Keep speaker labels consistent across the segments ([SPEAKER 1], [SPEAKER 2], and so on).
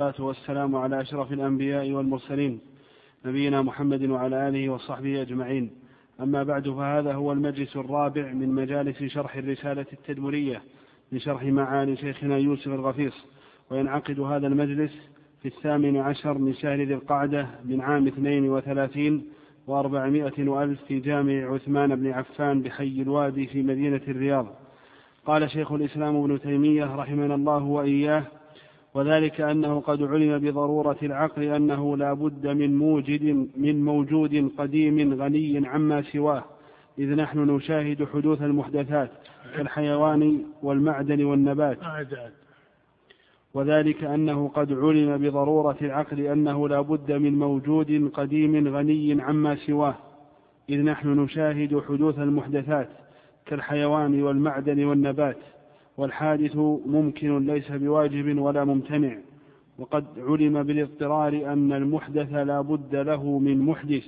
[SPEAKER 1] والصلاة والسلام على أشرف الأنبياء والمرسلين نبينا محمد وعلى آله وصحبه أجمعين. أما بعد فهذا هو المجلس الرابع من مجالس شرح الرسالة التدمرية من شرح معاني شيخنا يوسف الغفيص. وينعقد هذا المجلس في الثامن عشر من شهر ذي القعدة من عام اثنين وثلاثين وأربعمائة وألف في جامع عثمان بن عفان بحي الوادي في مدينة الرياض. قال شيخ الإسلام ابن تيمية رحمنا الله وإياه وذلك أنه قد علم بضرورة العقل أنه لا بد من موجد من موجود قديم غني عما سواه إذ نحن نشاهد حدوث المحدثات كالحيوان والمعدن والنبات. وذلك أنه قد علم بضرورة العقل أنه لا بد من موجود قديم غني عما سواه إذ نحن نشاهد حدوث المحدثات كالحيوان والمعدن والنبات. والحادث ممكن ليس بواجب ولا ممتنع وقد علم بالاضطرار أن المحدث لا بد له من محدث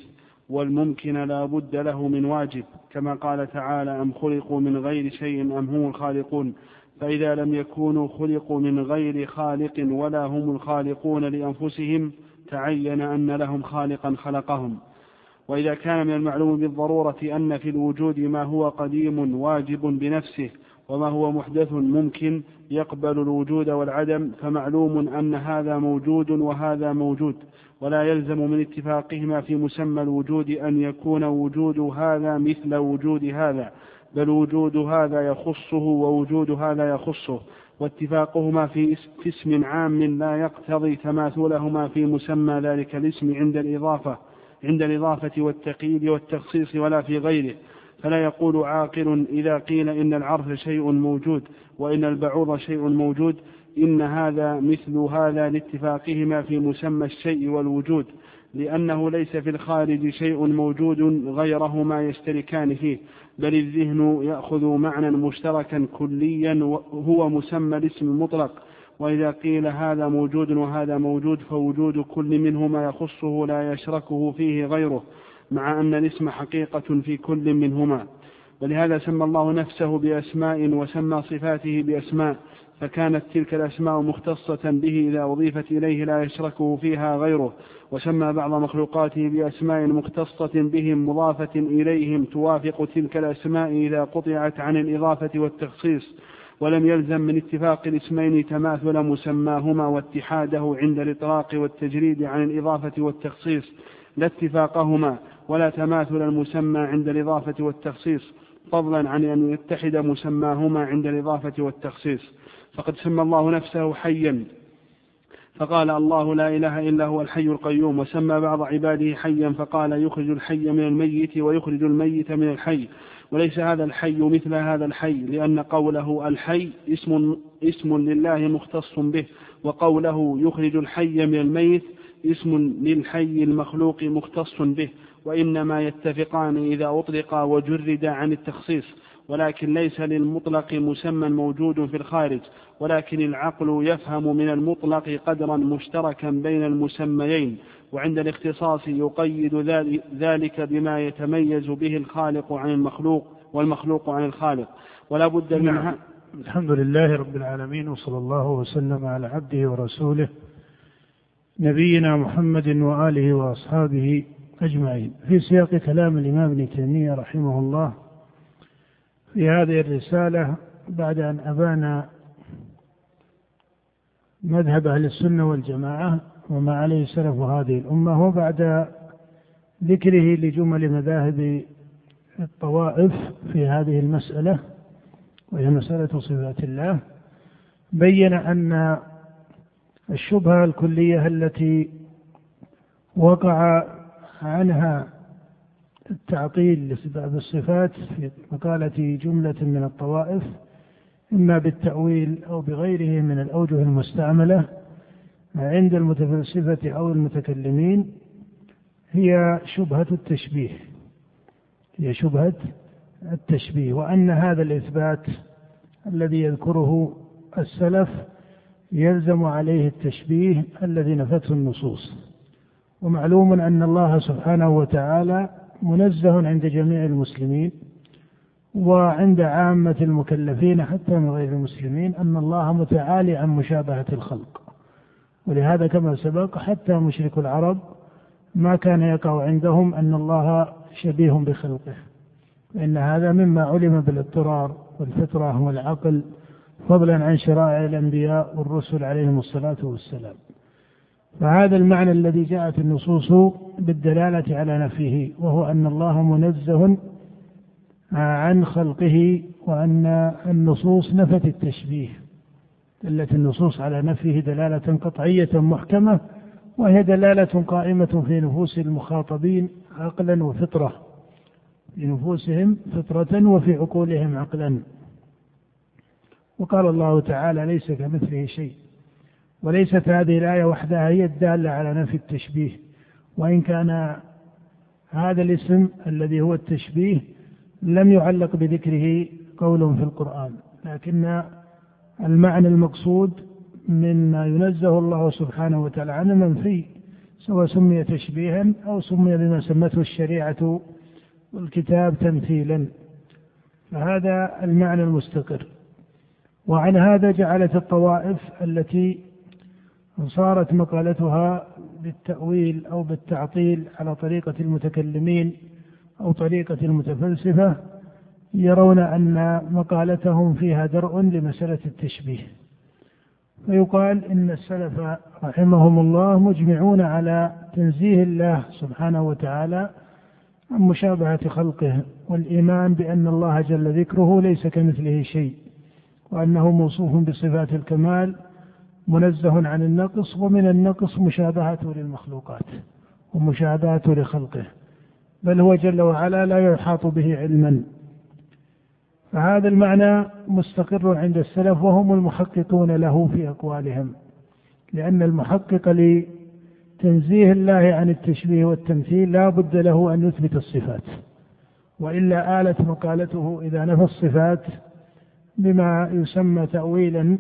[SPEAKER 1] والممكن لا بد له من واجب كما قال تعالى أم خلقوا من غير شيء أم هم الخالقون؟ فإذا لم يكونوا خلقوا من غير خالق ولا هم الخالقون لأنفسهم تعين أن لهم خالقا خلقهم. وإذا كان من المعلوم بالضرورة أن في الوجود ما هو قديم واجب بنفسه وما هو محدث ممكن يقبل الوجود والعدم فمعلوم أن هذا موجود وهذا موجود ولا يلزم من اتفاقهما في مسمى الوجود أن يكون وجود هذا مثل وجود هذا بل وجود هذا يخصه ووجود هذا يخصه واتفاقهما في اسم عام لا يقتضي تماثلهما في مسمى ذلك الاسم عند الإضافة عند الإضافة والتقييد والتخصيص ولا في غيره. فلا يقول عاقل إذا قيل إن العرش شيء موجود وإن البعوض شيء موجود إن هذا مثل هذا لاتفاقهما في مسمى الشيء والوجود لأنه ليس في الخارج شيء موجود غيرهما يشتركان فيه بل الذهن يأخذ معنى مشتركا كليا هو مسمى الاسم المطلق وإذا قيل هذا موجود وهذا موجود فوجود كل منهما يخصه لا يشركه فيه غيره. مع أن الاسم حقيقة في كل منهما. ولهذا سمى الله نفسه بأسماء وسمى صفاته بأسماء فكانت تلك الأسماء مختصة به إذا أضيفت إليه لا يشركه فيها غيره. وسمى بعض مخلوقاته بأسماء مختصة بهم مضافة إليهم توافق تلك الأسماء إذا قطعت عن الإضافة والتخصيص. ولم يلزم من اتفاق الاسمين تماثل مسماهما واتحاده عند الإطلاق والتجريد عن الإضافة والتخصيص لا اتفاقهما. ولا تماثل المسمى عند الإضافة والتخصيص فضلا عن أن يتحد مسماهما عند الإضافة والتخصيص. فقد سمى الله نفسه حيا. فقال الله لا إله إلا هو الحي القيوم وسمى بعض عباده حيا فقال يخرج الحي من الميت ويخرج الميت من الحي. وليس هذا الحي مثل هذا الحي لأن قوله الحي اسم, اسم لله مختص به وقوله يخرج الحي من الميت اسم للحي المخلوق مختص به. وإنما يتفقان إذا أطلق وجرد عن التخصيص ولكن ليس للمطلق مسمى موجود في الخارج ولكن العقل يفهم من المطلق قدرا مشتركا بين المسميين وعند الاختصاص يقيد ذلك بما يتميز به الخالق عن المخلوق والمخلوق عن الخالق ولا بد منها
[SPEAKER 2] نعم. الحمد لله رب العالمين وصلى الله وسلم على عبده ورسوله نبينا محمد وآله وأصحابه أجمعين. في سياق كلام الإمام ابن تيمية رحمه الله في هذه الرسالة بعد أن أبان مذهب أهل السنة والجماعة وما عليه سلف هذه الأمة وبعد ذكره لجمل مذاهب الطوائف في هذه المسألة وهي مسألة صفات الله بين أن الشبهة الكلية التي وقع عنها التعطيل لبعض الصفات في مقالة جملة من الطوائف إما بالتأويل أو بغيره من الأوجه المستعملة عند المتفلسفة أو المتكلمين هي شبهة التشبيه. هي شبهة التشبيه. وأن هذا الإثبات الذي يذكره السلف يلزم عليه التشبيه الذي نفته النصوص. ومعلوم أن الله سبحانه وتعالى منزه عند جميع المسلمين وعند عامة المكلفين حتى من غير المسلمين أن الله متعالي عن مشابهة الخلق. ولهذا كما سبق حتى مشرك العرب ما كان يقع عندهم أن الله شبيه بخلقه فإن هذا مما علم بالاضطرار والفطرة والعقل فضلا عن شرائع الأنبياء والرسل عليهم الصلاة والسلام. فهذا المعنى الذي جاءت النصوص بالدلالة على نفيه وهو أن الله منزه عن خلقه وأن النصوص نفت التشبيه دلت النصوص على نفيه دلالة قطعية محكمة وهي دلالة قائمة في نفوس المخاطبين عقلا وفطرة في نفوسهم فطرة وفي عقولهم عقلا. وقال الله تعالى ليس كمثله شيء وليست هذه الآية وحدها هي الدالة على نفي التشبيه. وإن كان هذا الاسم الذي هو التشبيه لم يعلق بذكره قول في القرآن لكن المعنى المقصود مما ينزه الله سبحانه وتعالى عنه منفي سواء سمي تشبيها أو سمي بما سمته الشريعة والكتاب تمثيلا. فهذا المعنى المستقر. وعن هذا جعلت الطوائف التي صارت مقالتها بالتأويل أو بالتعطيل على طريقة المتكلمين أو طريقة المتفلسفة يرون أن مقالتهم فيها درء لمسألة التشبيه. فيقال إن السلف رحمهم الله مجمعون على تنزيه الله سبحانه وتعالى عن مشابهة خلقه والإيمان بأن الله جل ذكره ليس كمثله شيء وأنه موصوف بصفات الكمال منزه عن النقص ومن النقص مشابهته للمخلوقات ومشابهته لخلقه بل هو جل وعلا لا يحاط به علما. فهذا المعنى مستقر عند السلف وهم المحققون له في أقوالهم لأن المحقق لتنزيه الله عن التشبيه والتمثيل لا بد له أن يثبت الصفات وإلا آلت مقالته إذا نفى الصفات بما يسمى تأويلا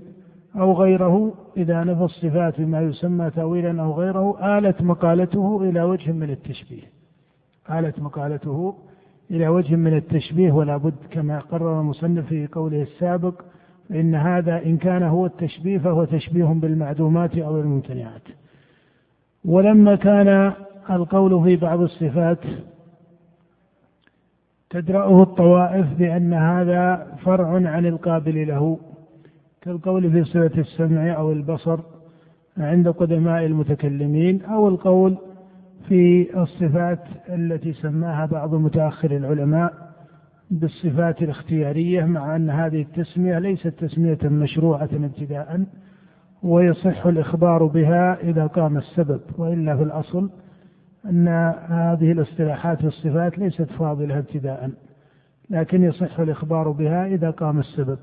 [SPEAKER 2] أو غيره إذا نفى الصفات بما يسمى تأويلا أو غيره آلت مقالته إلى وجه من التشبيه. آلت مقالته إلى وجه من التشبيه ولا بد كما قرر المصنف في قوله السابق فإن هذا إن كان هو التشبيه فهو تشبيه بالمعدومات أو الممتنعات. ولما كان القول في بعض الصفات تدرأه الطوائف بأن هذا فرع عن القابل له. كالقول في صفة السمع أو البصر عند قدماء المتكلمين أو القول في الصفات التي سماها بعض متأخر العلماء بالصفات الاختيارية مع أن هذه التسمية ليست تسمية مشروعة ابتداء ويصح الإخبار بها إذا قام السبب. وإلا في الأصل أن هذه الاصطلاحات في الصفات ليست فاضلة ابتداء لكن يصح الإخبار بها إذا قام السبب.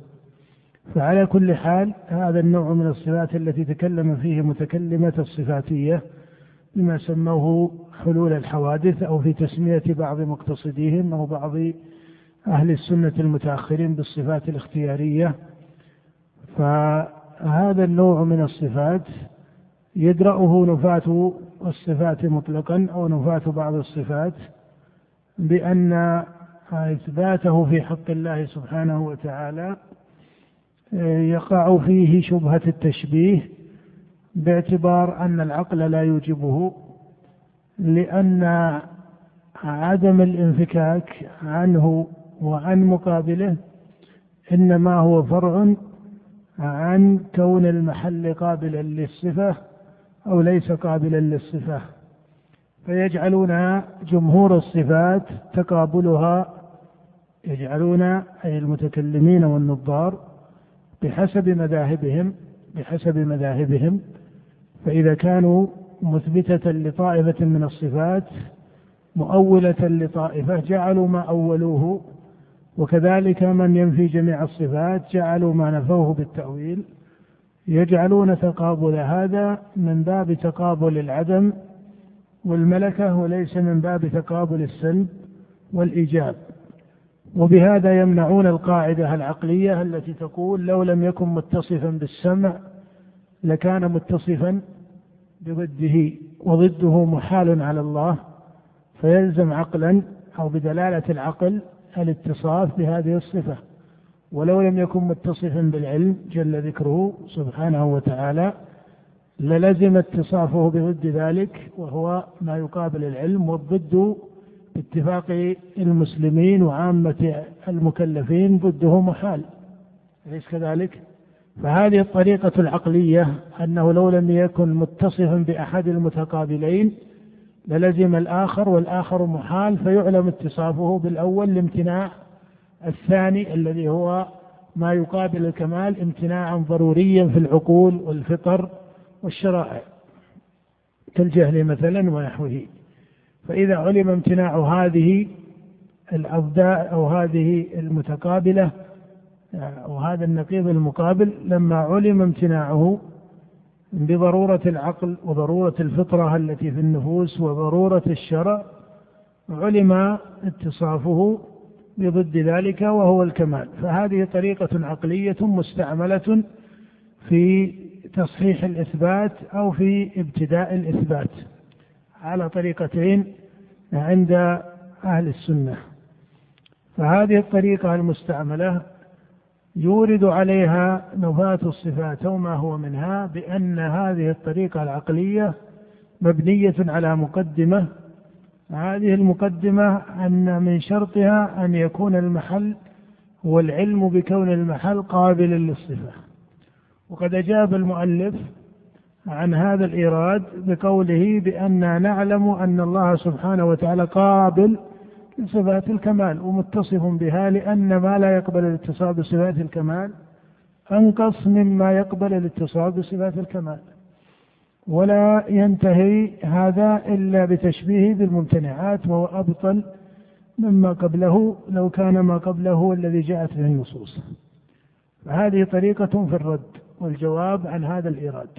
[SPEAKER 2] فعلى كل حال هذا النوع من الصفات التي تكلم فيه متكلمة الصفاتية بما سموه حلول الحوادث أو في تسمية بعض مقتصديهم أو بعض أهل السنة المتأخرين بالصفات الاختيارية. فهذا النوع من الصفات يدرأه نفاة الصفات مطلقا أو نفاة بعض الصفات بأن إثباته في حق الله سبحانه وتعالى يقع فيه شبهة التشبيه باعتبار أن العقل لا يوجبه لأن عدم الانفكاك عنه وعن مقابله إنما هو فرع عن كون المحل قابلا للصفة أو ليس قابلا للصفة. فيجعلون جمهور الصفات تقابلها يجعلون أي المتكلمين والنظار بحسب مذاهبهم بحسب مذاهبهم. فإذا كانوا مثبتة لطائفة من الصفات مؤولة لطائفة جعلوا ما أولوه. وكذلك من ينفي جميع الصفات جعلوا ما نفوه بالتأويل. يجعلون تقابل هذا من باب تقابل العدم والملكة وليس من باب تقابل السلب والإيجاب. وبهذا يمنعون القاعدة العقلية التي تقول لو لم يكن متصفا بالسمع لكان متصفا بضده وضده محال على الله فيلزم عقلا أو بدلالة العقل الاتصاف بهذه الصفة. ولو لم يكن متصفا بالعلم جل ذكره سبحانه وتعالى للزم اتصافه بضد ذلك وهو ما يقابل العلم والضد باتفاق المسلمين وعامة المكلفين ضده محال أليس كذلك؟ فهذه الطريقة العقلية أنه لو لم يكن متصفا بأحد المتقابلين للزم الآخر والآخر محال فيعلم اتصافه بالأول لامتناع الثاني الذي هو ما يقابل الكمال امتناعا ضروريا في العقول والفطر والشرائع كالجهل مثلا ونحوه فإذا علم امتناع هذه الأضداء أو هذه المتقابلة وهذا النقيض المقابل لما علم امتناعه بضرورة العقل وضرورة الفطرة التي في النفوس وضرورة الشرع علم اتصافه بضد ذلك وهو الكمال. فهذه طريقة عقلية مستعملة في تصحيح الإثبات أو في ابتداء الإثبات. على طريقتين عند أهل السنة. فهذه الطريقة المستعملة يورد عليها نفاة الصفات أو ما هو منها بأن هذه الطريقة العقلية مبنية على مقدمة. هذه المقدمة أن من شرطها أن يكون المحل هو العلم بكون المحل قابلا للصفة. وقد أجاب المؤلف عن هذا الإيراد بقوله بأننا نعلم أن الله سبحانه وتعالى قابل لصفات الكمال ومتصف بها لأن ما لا يقبل الاتصال بصفات الكمال أنقص مما يقبل الاتصال بصفات الكمال. ولا ينتهي هذا إلا بتشبيهه بالممتنعات وهو أبطل مما قبله لو كان ما قبله الذي جاءت به النصوص. فهذه طريقة في الرد والجواب عن هذا الإيراد.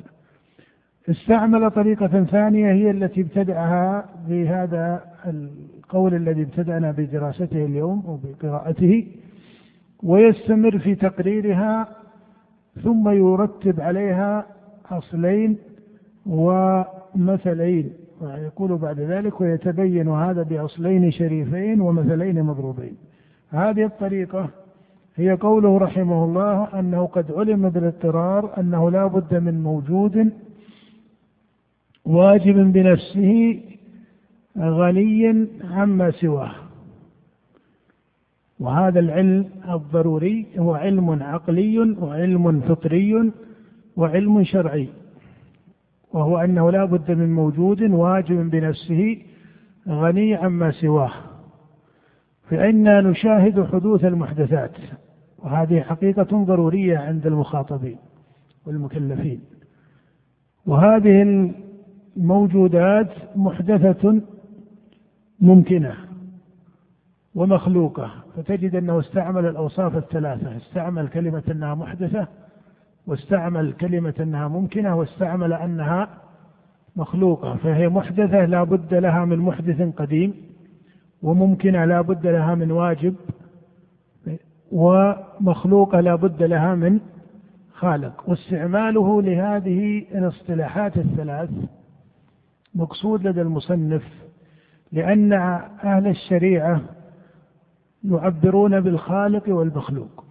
[SPEAKER 2] استعمل طريقة ثانية هي التي ابتدعها بهذا القول الذي ابتدأنا بدراسته اليوم وبقراءته ويستمر في تقريرها ثم يرتب عليها أصلين ومثلين ويقول بعد ذلك ويتبين هذا بأصلين شريفين ومثلين مضروبين. هذه الطريقة هي قوله رحمه الله أنه قد علم بالاضطرار أنه لا بد من موجود واجب بنفسه غني عما سواه. وهذا العلم الضروري هو علم عقلي وعلم فطري وعلم شرعي. وهو أنه لا بد من موجود واجب بنفسه غني عما سواه. فإنا نشاهد حدوث المحدثات وهذه حقيقة ضرورية عند المخاطبين والمكلفين. وهذه الموجودات محدثة ممكنة ومخلوقة. فتجد أنه استعمل الأوصاف الثلاثة. استعمل كلمة أنها محدثة واستعمل كلمة أنها ممكنة واستعمل أنها مخلوقة. فهي محدثة لا بد لها من محدث قديم وممكنة لا بد لها من واجب ومخلوقة لا بد لها من خالق. واستعماله لهذه الاصطلاحات الثلاث مقصود لدى المصنف لأن أهل الشريعة يعبرون بالخالق والمخلوق.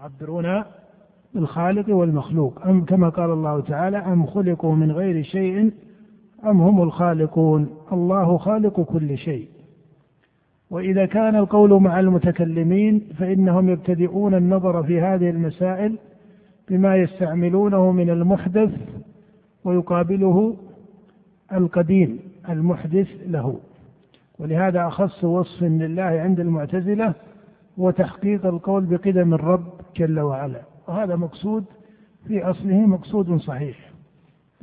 [SPEAKER 2] يعبرون بالخالق والمخلوق. أم كما قال الله تعالى أم خلقوا من غير شيء أم هم الخالقون؟ الله خالق كل شيء. وإذا كان القول مع المتكلمين فإنهم يبتدئون النظر في هذه المسائل بما يستعملونه من المحدث ويقابله القديم المحدث له. ولهذا أخص وصف لله عند المعتزلة هو تحقيق القول بقدم الرب جل وعلا. وهذا مقصود في أصله مقصود صحيح.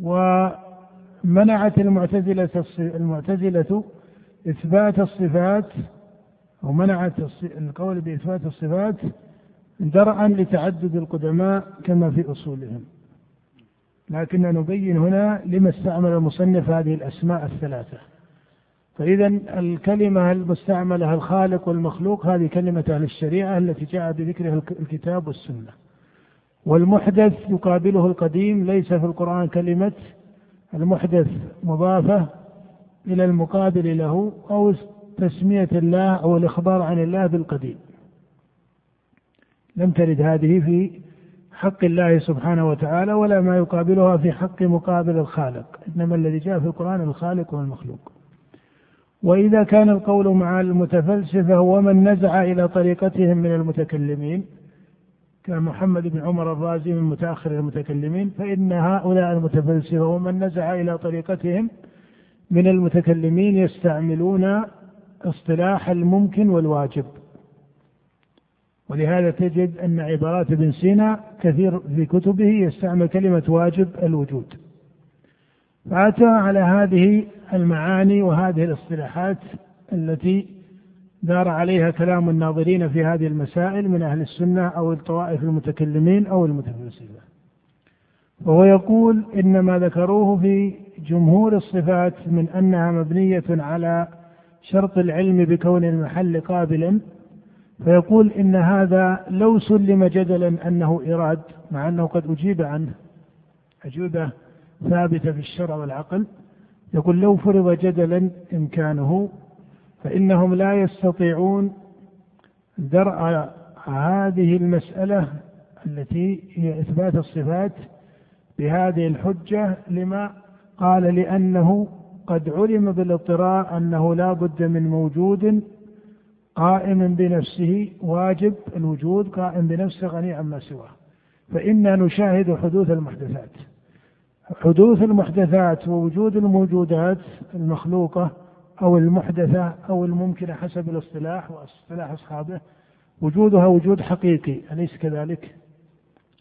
[SPEAKER 2] ومنعت المعتزلة المعتزلة إثبات الصفات ومنعت القول بإثبات الصفات درعا لتعدد القدماء كما في أصولهم. لكن نبين هنا لما استعمل المصنف هذه الأسماء الثلاثة. فإذا الكلمة المستعملة الخالق والمخلوق؟ هذه كلمة أهل الشريعة التي جاء بذكرها الكتاب والسنة. والمحدث يقابله القديم ليس في القرآن كلمة المحدث مضافة إلى المقابل له أو تسمية الله أو الإخبار عن الله بالقديم. لم ترد هذه في حق الله سبحانه وتعالى ولا ما يقابلها في حق مقابل الخالق إنما الذي جاء في القرآن الخالق والمخلوق. وإذا كان القول مع المتفلسفة ومن نزع إلى طريقتهم من المتكلمين كمحمد بن عمر الرازي من متأخر المتكلمين فإن هؤلاء المتفلسفة ومن نزع إلى طريقتهم من المتكلمين يستعملون اصطلاح الممكن والواجب. ولهذا تجد أن عبارات ابن سينا كثير في كتبه يستعمل كلمة واجب الوجود. فأتى على هذه المعاني وهذه الاصطلاحات التي دار عليها كلام الناظرين في هذه المسائل من أهل السنة أو الطوائف المتكلمين أو المتفلسفة. وهو يقول إن ما ذكروه في جمهور الصفات من أنها مبنية على شرط العلم بكون المحل قابلا فيقول إن هذا لو سلم جدلا أنه إراد مع أنه قد أجيب عنه أجوبة ثابتة في الشرع والعقل. يقول لو فرض جدلا إمكانه فإنهم لا يستطيعون درء هذه المسألة التي هي إثبات الصفات بهذه الحجة لما قال لأنه قد علم بالاضطرار أنه لا بد من موجود قائم بنفسه واجب الوجود قائم بنفسه غني عما سواه فإنا نشاهد حدوث المحدثات حدوث المحدثات ووجود الموجودات المخلوقة أو المحدثة أو الممكنة حسب الاصطلاح واصطلاح أصحابه وجودها وجود حقيقي أليس كذلك؟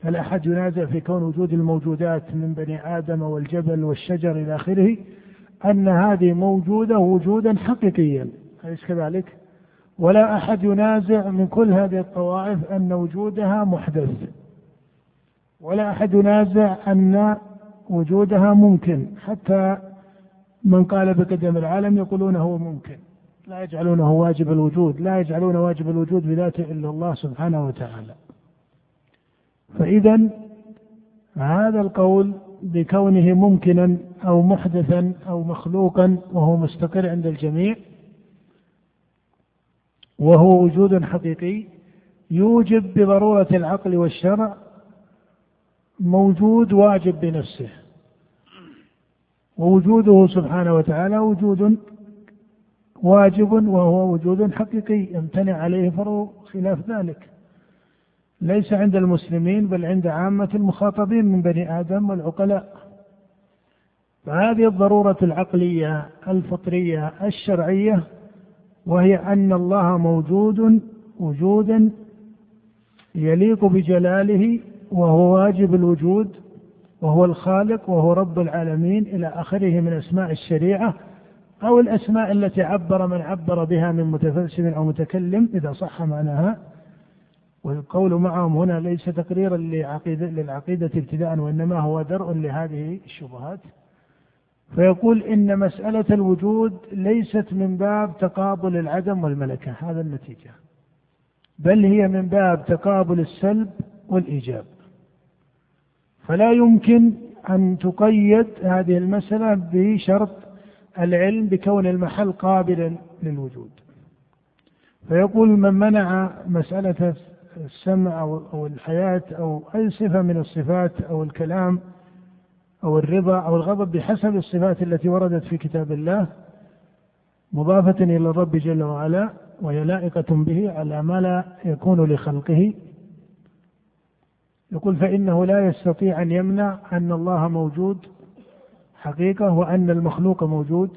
[SPEAKER 2] هل أحد ينازع في كون وجود الموجودات من بني آدم والجبل والشجر إلى آخره أن هذه موجودة وجودا حقيقيا أليس كذلك؟ ولا أحد ينازع من كل هذه الطوائف أن وجودها محدث. ولا أحد ينازع أن وجودها ممكن. حتى من قال بقدم العالم يقولون هو ممكن. لا يجعلونه واجب الوجود. لا يجعلون واجب الوجود بذاته إلا الله سبحانه وتعالى. فإذا هذا القول بكونه ممكنا أو محدثا أو مخلوقا وهو مستقر عند الجميع وهو وجود حقيقي يوجب بضرورة العقل والشرع موجود واجب بنفسه. ووجوده سبحانه وتعالى وجود واجب وهو وجود حقيقي يمتنع عليه فرع خلاف ذلك. ليس عند المسلمين بل عند عامة المخاطبين من بني آدم والعقلاء. فهذه الضرورة العقلية الفطرية الشرعية وهي أن الله موجود وجودا يليق بجلاله وهو واجب الوجود وهو الخالق وهو رب العالمين إلى آخره من أسماء الشريعة أو الأسماء التي عبر من عبر بها من متفلسف أو متكلم إذا صح معناها. والقول معهم هنا ليس تقريرا لعقيدة للعقيدة ابتداء وإنما هو درء لهذه الشبهات. فيقول إن مسألة الوجود ليست من باب تقابل العدم والملكة هذا النتيجة. بل هي من باب تقابل السلب والإيجاب. فلا يمكن أن تقيد هذه المسألة بشرط العلم بكون المحل قابلا للوجود. فيقول من منع مسألة السمع أو الحياة أو أي صفة من الصفات أو الكلام أو الرضا أو الغضب بحسب الصفات التي وردت في كتاب الله مضافة إلى الرب جل وعلا وهي لائقة به على ما لا يكون لخلقه. يقول فإنه لا يستطيع أن يمنع أن الله موجود حقيقة وأن المخلوق موجود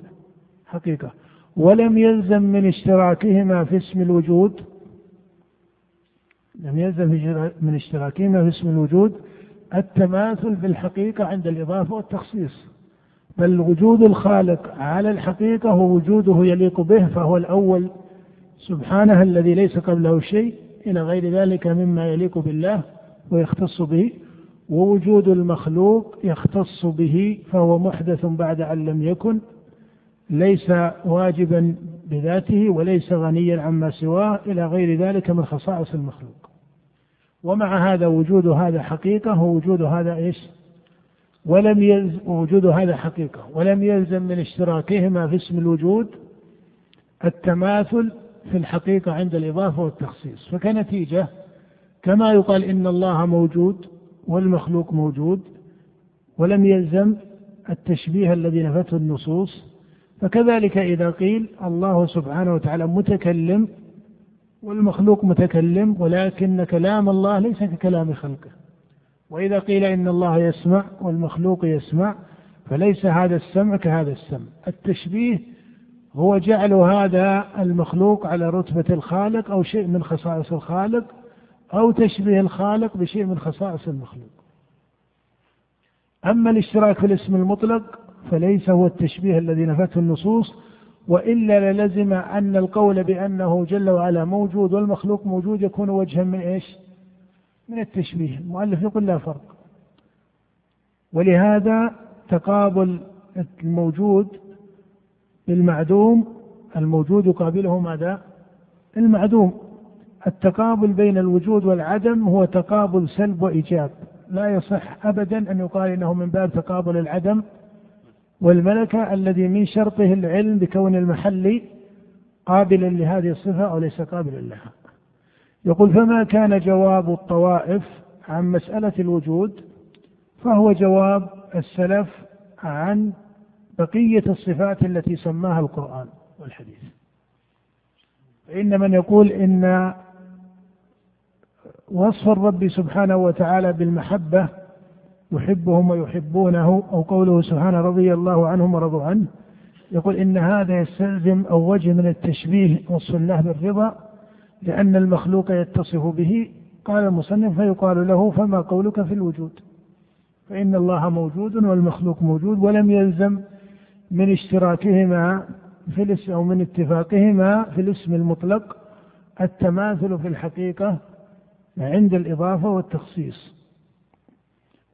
[SPEAKER 2] حقيقة. ولم يلزم من اشتراكهما في اسم الوجود لم يلزم من اشتراكهما في اسم الوجود التماثل في الحقيقة عند الإضافة والتخصيص. بل وجود الخالق على الحقيقة هو وجوده يليق به فهو الأول. سبحانه الذي ليس قبله شيء إلى غير ذلك مما يليق بالله ويختص به. ووجود المخلوق يختص به فهو محدث بعد أن لم يكن. ليس واجبا بذاته وليس غنيا عما سواه إلى غير ذلك من خصائص المخلوق. ومع هذا وجود هذا حقيقة ووجود هذا إيش؟ ولم يلزم وجود هذا حقيقة. ولم يلزم من اشتراكهما في اسم الوجود التماثل في الحقيقة عند الإضافة والتخصيص. فكنتيجة كما يقال إن الله موجود والمخلوق موجود ولم يلزم التشبيه الذي نفته النصوص. فكذلك إذا قيل الله سبحانه وتعالى متكلم والمخلوق متكلم ولكن كلام الله ليس ككلام خلقه. وإذا قيل إن الله يسمع والمخلوق يسمع فليس هذا السمع كهذا السمع. التشبيه هو جعل هذا المخلوق على رتبة الخالق أو شيء من خصائص الخالق أو تشبيه الخالق بشيء من خصائص المخلوق. أما الاشتراك في الاسم المطلق فليس هو التشبيه الذي نفته النصوص وإلا للزم أن القول بأنه جل وعلا موجود والمخلوق موجود يكون وجها من إيش؟ من التشبيه. المؤلف يقول لا فرق. ولهذا تقابل الموجود بالمعدوم الموجود يقابله ماذا؟ المعدوم. التقابل بين الوجود والعدم هو تقابل سلب وإيجاب. لا يصح أبدا أن يقال إنه من باب تقابل العدم والملكة الذي من شرطه العلم بكون المحل قابلا لهذه الصفة أو ليس قابلا لها. يقول فما كان جواب الطوائف عن مسألة الوجود؟ فهو جواب السلف عن بقية الصفات التي سماها القرآن والحديث. فإن من يقول إن وصف الرب سبحانه وتعالى بالمحبة يحبهم ويحبونه أو قوله سبحانه رضي الله عنهم ورضوا عنه يقول إن هذا يستلزم أو وجه من التشبيه وصف الله بالرضا لأن المخلوق يتصف به. قال المصنف فيقال له فما قولك في الوجود؟ فإن الله موجود والمخلوق موجود ولم يلزم من اشتراكهما في الاسم أو من اتفاقهما في الاسم المطلق التماثل في الحقيقة عند الإضافة والتخصيص.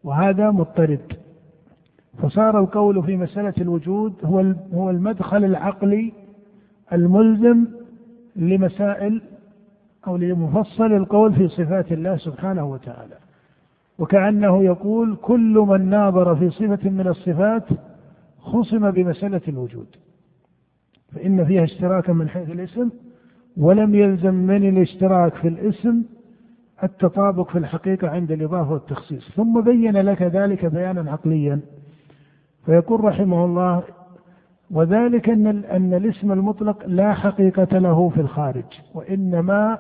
[SPEAKER 2] وهذا مضطرد. فصار القول في مسألة الوجود هو هو المدخل العقلي الملزم لمسائل أو لمفصل القول في صفات الله سبحانه وتعالى. وكأنه يقول كل من ناظر في صفة من الصفات خصم بمسألة الوجود. فإن فيها اشتراكا من حيث الاسم ولم يلزم من الاشتراك في الاسم التطابق في الحقيقة عند الإضافة والتخصيص. ثم بين لك ذلك بيانا عقليا. فيقول رحمه الله وذلك أن أن الاسم المطلق لا حقيقة له في الخارج وإنما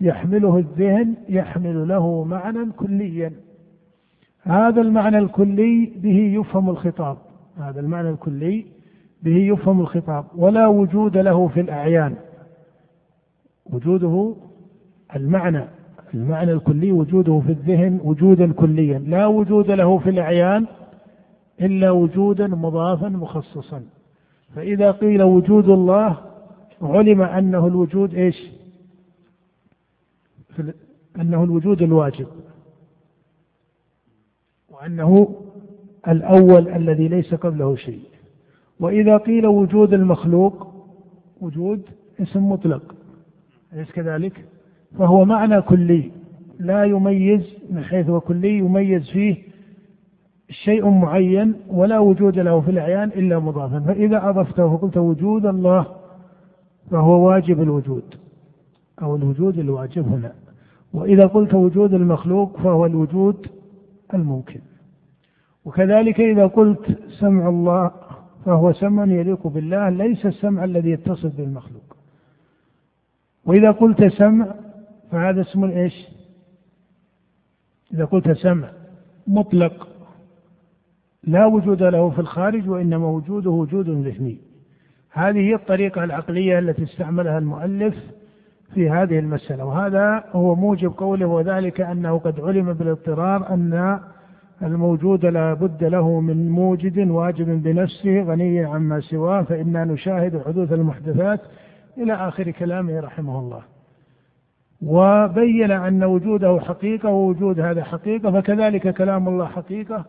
[SPEAKER 2] يحمله الذهن يحمل له معنى كليا. هذا المعنى الكلي به يفهم الخطاب. هذا المعنى الكلي به يفهم الخطاب. ولا وجود له في الأعيان. وجوده المعنى. المعنى الكلي وجوده في الذهن وجودا كليا لا وجود له في الأعيان إلا وجودا مضافا مخصصا. فإذا قيل وجود الله علم أنه الوجود إيش؟ أنه الوجود الواجب. وأنه الأول الذي ليس قبله شيء. وإذا قيل وجود المخلوق وجود اسم مطلق. أليس كذلك؟ فهو معنى كلي لا يميز من حيث هو كلي يميز فيه شيء معين ولا وجود له في الأعيان إلا مضافا. فإذا أضفته وقلت وجود الله فهو واجب الوجود أو الوجود الواجب هنا. وإذا قلت وجود المخلوق فهو الوجود الممكن. وكذلك إذا قلت سمع الله فهو سمع يليق بالله ليس السمع الذي يتصف بالمخلوق. وإذا قلت سمع فهذا اسم إيش؟ إذا قلت سمع. مطلق. لا وجود له في الخارج وإنما وجوده وجود ذهني. هذه هي الطريقة العقلية التي استعملها المؤلف في هذه المسألة. وهذا هو موجب قوله وذلك أنه قد علم بالاضطرار أن الموجود لا بد له من موجد واجب بنفسه غني عما سواه فإنا نشاهد حدوث المحدثات إلى آخر كلامه رحمه الله. وبين أن وجوده حقيقة ووجود هذا حقيقة فكذلك كلام الله حقيقة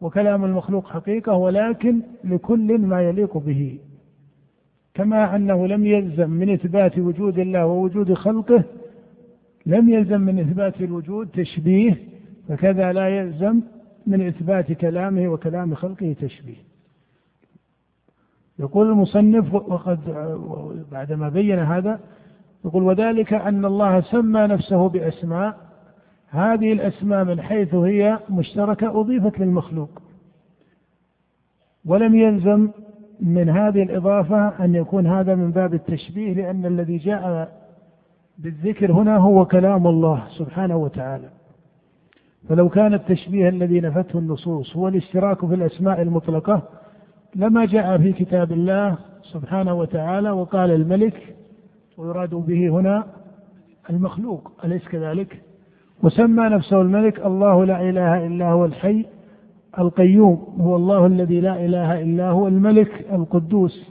[SPEAKER 2] وكلام المخلوق حقيقة ولكن لكل ما يليق به. كما أنه لم يلزم من إثبات وجود الله ووجود خلقه لم يلزم من إثبات الوجود تشبيه فكذا لا يلزم من إثبات كلامه وكلام خلقه تشبيه. يقول المصنف وقد بعدما بين هذا يقول وذلك أن الله سمى نفسه بأسماء. هذه الأسماء من حيث هي مشتركة أضيفت للمخلوق. ولم يلزم من هذه الإضافة أن يكون هذا من باب التشبيه لأن الذي جاء بالذكر هنا هو كلام الله سبحانه وتعالى. فلو كان التشبيه الذي نفته النصوص هو الاشتراك في الأسماء المطلقة لما جاء في كتاب الله سبحانه وتعالى وقال الملك ويراد به هنا المخلوق أليس كذلك؟ وسمى نفسه الملك الله لا إله إلا هو الحي القيوم هو الله الذي لا إله إلا هو الملك القدوس.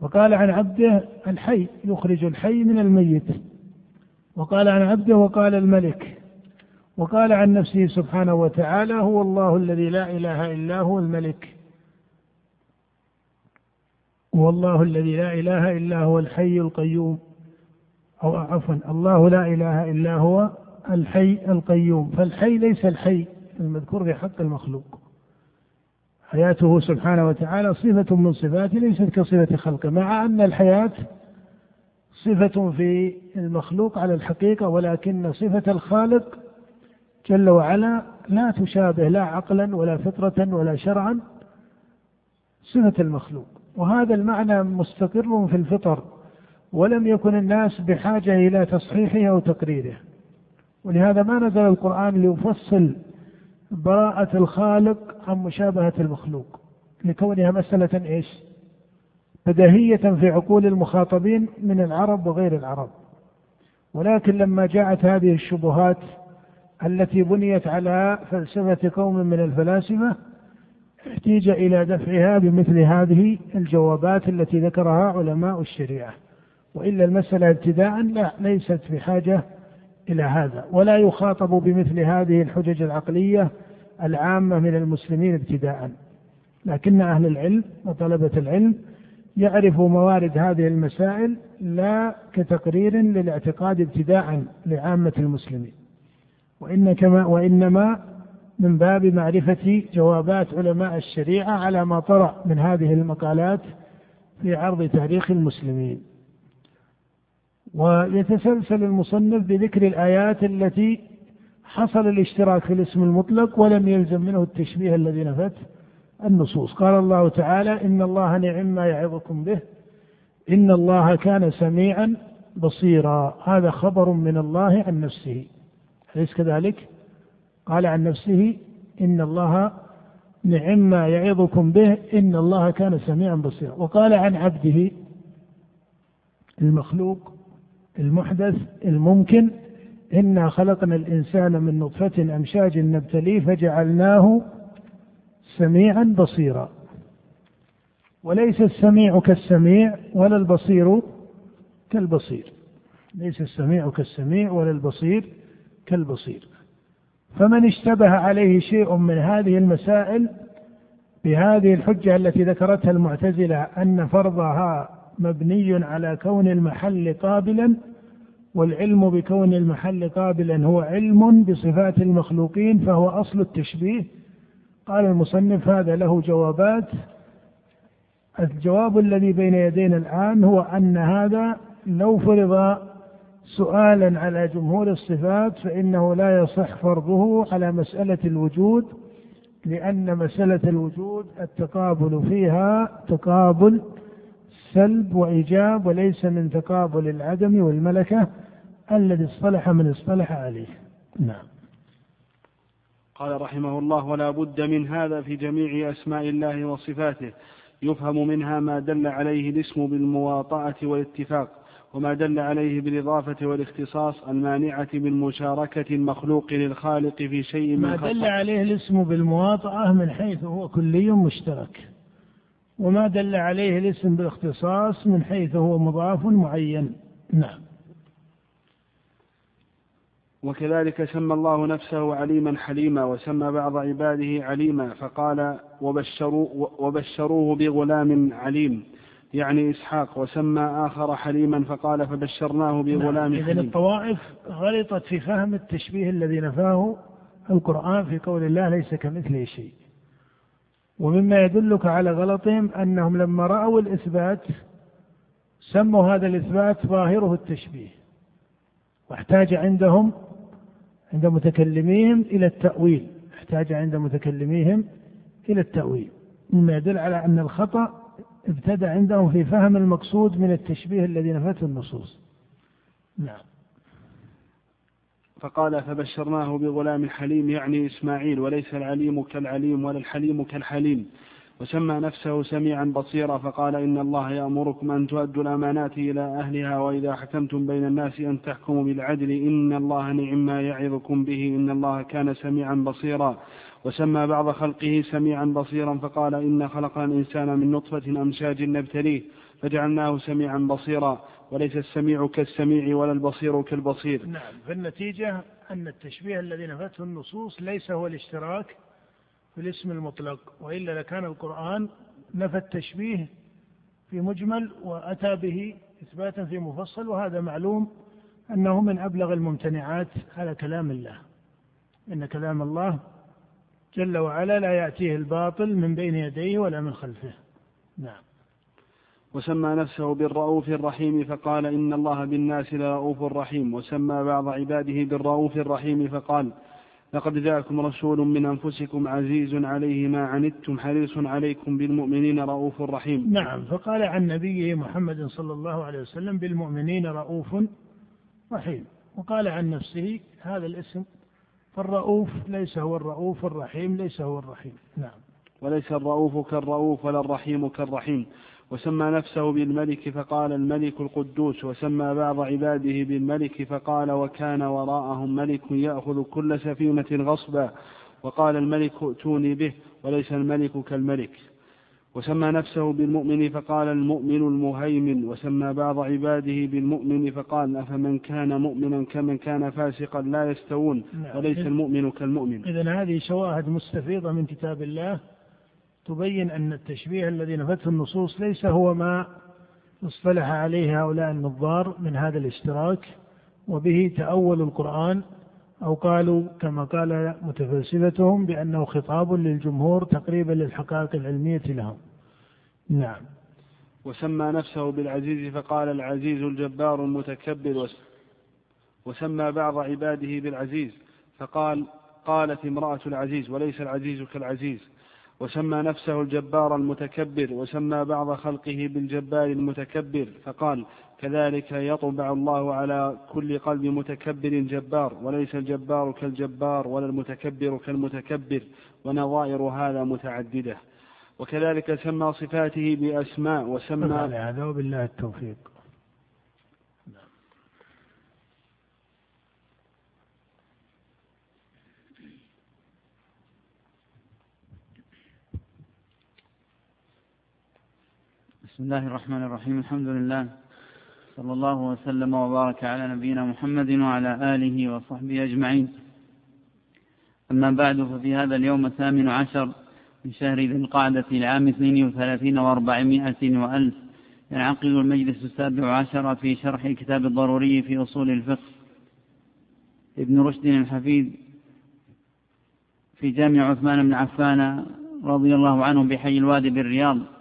[SPEAKER 2] وقال عن عبده الحي يخرج الحي من الميت. وقال عن عبده وقال الملك. وقال عن نفسه سبحانه وتعالى هو الله الذي لا إله إلا هو الملك. هو الله الذي لا إله إلا هو الحي القيوم. أو عفوا الله لا إله إلا هو الحي القيوم. فالحي ليس الحي المذكور في حق المخلوق. حياته سبحانه وتعالى صفة من صفاته ليست كصفة خلقه مع أن الحياة صفة في المخلوق على الحقيقة ولكن صفة الخالق جل وعلا لا تشابه لا عقلا ولا فطرة ولا شرعا. صفة المخلوق. وهذا المعنى مستقر في الفطر ولم يكن الناس بحاجة إلى تصحيحه أو تقريره ولهذا ما نزل القرآن ليفصل براءة الخالق عن مشابهة المخلوق لكونها مسألة إيش؟ بديهية في عقول المخاطبين من العرب وغير العرب ولكن لما جاءت هذه الشبهات التي بنيت على فلسفة قوم من الفلاسفة احتيج إلى دفعها بمثل هذه الجوابات التي ذكرها علماء الشريعة. وإلا المسألة ابتداء لا ليست بحاجة إلى هذا. ولا يخاطب بمثل هذه الحجج العقلية العامة من المسلمين ابتداء. لكن أهل العلم وطلبة العلم يعرفوا موارد هذه المسائل لا كتقرير للاعتقاد ابتداء لعامة المسلمين. وإن كما وإنما من باب معرفة جوابات علماء الشريعة على ما طرأ من هذه المقالات في عرض تاريخ المسلمين. ويتسلسل المصنف بذكر الآيات التي حصل الاشتراك في الاسم المطلق ولم يلزم منه التشبيه الذي نفت النصوص. قال الله تعالى إن الله نعم ما يعظكم به إن الله كان سميعا بصيرا. هذا خبر من الله عن نفسه. أليس كذلك؟ قال عن نفسه إن الله نعم ما يعظكم به إن الله كان سميعا بصيرا. وقال عن عبده المخلوق المحدث الممكن إنا خلقنا الإنسان من نطفة أمشاج نبتليه فجعلناه سميعا بصيرا. وليس السميع كالسميع ولا البصير كالبصير. ليس السميع كالسميع ولا البصير كالبصير. فمن اشتبه عليه شيء من هذه المسائل بهذه الحجة التي ذكرتها المعتزلة أن فرضها مبني على كون المحل قابلا والعلم بكون المحل قابلا هو علم بصفات المخلوقين فهو أصل التشبيه. قال المصنف هذا له جوابات. الجواب الذي بين يدينا الآن هو أن هذا لو فرض سؤالا على جمهور الصفات فإنه لا يصح فرضه على مسألة الوجود لأن مسألة الوجود التقابل فيها تقابل سلب وإيجاب وليس من تقابل العدم والملكة الذي اصطلح من اصطلح عليه. نعم.
[SPEAKER 1] قال رحمه الله ولا بد من هذا في جميع أسماء الله وصفاته يفهم منها ما دل عليه الاسم بالمواطأة والاتفاق. وما دل عليه بالإضافة والاختصاص المانعة من مشاركة المخلوق للخالق في شيء من
[SPEAKER 2] ما دل عليه الاسم بالمواطأة من حيث هو كلي مشترك. وما دل عليه الاسم بالاختصاص من حيث هو مضاف معين. نعم.
[SPEAKER 1] وكذلك سمى الله نفسه عليما حليما وسمى بعض عباده عليما فقال وبشروا وبشروه بغلام عليم. يعني إسحاق وسمى آخر حليما فقال فبشرناه بغلام
[SPEAKER 2] نعم. إذن الطوائف غلطت في فهم التشبيه الذي نفاه القرآن في قول الله ليس كمثله شيء. ومما يدلك على غلطهم أنهم لما رأوا الإثبات سموا هذا الإثبات ظاهره التشبيه. واحتاج عندهم عند متكلميهم إلى التأويل. احتاج عند متكلميهم إلى التأويل. مما يدل على أن الخطأ ابتدى عندهم في فهم المقصود من التشبيه الذي نفته النصوص. نعم.
[SPEAKER 1] فقال فبشرناه بغلام حليم يعني إسماعيل وليس العليم كالعليم ولا الحليم كالحليم. وسمى نفسه سميعا بصيرا فقال إن الله يأمركم أن تؤدوا الأمانات إلى أهلها وإذا حكمتم بين الناس أن تحكموا بالعدل إن الله نعم ما يعظكم به إن الله كان سميعا بصيرا وسمى بعض خلقه سميعا بصيرا فقال إن خلقنا الإنسان من نطفة أمشاج نبتليه فجعلناه سميعا بصيرا وليس السميع كالسميع ولا البصير كالبصير.
[SPEAKER 2] نعم فالنتيجة أن التشبيه الذي نفته النصوص ليس هو الاشتراك في الاسم المطلق وإلا لكان القرآن نفى التشبيه في مجمل وأتى به إثباتا في مفصل وهذا معلوم أنه من أبلغ الممتنعات على كلام الله. إن كلام الله جل وعلا لا يأتيه الباطل من بين يديه ولا من خلفه. نعم.
[SPEAKER 1] وسمى نفسه بالرؤوف الرحيم فقال إن الله بالناس لرؤوف رحيم. وسمى بعض عباده بالرؤوف الرحيم فقال لقد جاءكم رسول من أنفسكم عزيز عليه ما عنتم حريص عليكم بالمؤمنين رؤوف رحيم.
[SPEAKER 2] نعم فقال عن نبيه محمد صلى الله عليه وسلم بالمؤمنين رؤوف رحيم. وقال عن نفسه هذا الاسم فالرؤوف ليس هو الرؤوف الرحيم ليس هو الرحيم. نعم.
[SPEAKER 1] وليس الرؤوف كالرؤوف ولا الرحيم كالرحيم. وسمى نفسه بالملك فقال الملك القدوس وسمى بعض عباده بالملك فقال وكان وراءهم ملك يأخذ كل سفينة غصبا وقال الملك ائتوني به وليس الملك كالملك وسمى نفسه بالمؤمن فقال المؤمن المهيمن وسمى بعض عباده بالمؤمن فقال أفمن كان مؤمنا كمن كان فاسقا لا يستوون نعم. وليس المؤمن كالمؤمن
[SPEAKER 2] إذا هذه شواهد مستفيضة من كتاب الله تبين أن التشبيه الذي نفته النصوص ليس هو ما اصطلح عليه هؤلاء النظار من هذا الاشتراك وبه تأولوا القرآن أو قالوا كما قال متفلسفتهم بأنه خطاب للجمهور تقريبا للحقائق العلمية لهم. نعم.
[SPEAKER 1] وسمى نفسه بالعزيز فقال العزيز الجبار المتكبر. وسمى بعض عباده بالعزيز فقال قالت امرأة العزيز وليس العزيز كالعزيز. وسمى نفسه الجبار المتكبر وسمى بعض خلقه بالجبار المتكبر فقال كذلك يطبع الله على كل قلب متكبر جبار وليس الجبار كالجبار ولا المتكبر كالمتكبر ونظائر هذا متعددة. وكذلك سمى صفاته بأسماء وسمى
[SPEAKER 2] هذا وبالله التوفيق.
[SPEAKER 3] بسم الله الرحمن الرحيم. الحمد لله. صلى الله وسلم وبارك على نبينا محمد وعلى آله وصحبه أجمعين. أما بعد ففي هذا اليوم الثامن عشر من شهر ذي القعدة العام اثنين وثلاثين وأربعمائة وألف ينعقد المجلس السابع عشر في شرح كتاب الضروري في أصول الفقه. ابن رشد الحفيد في جامع عثمان بن عفان رضي الله عنه بحي الوادي بالرياض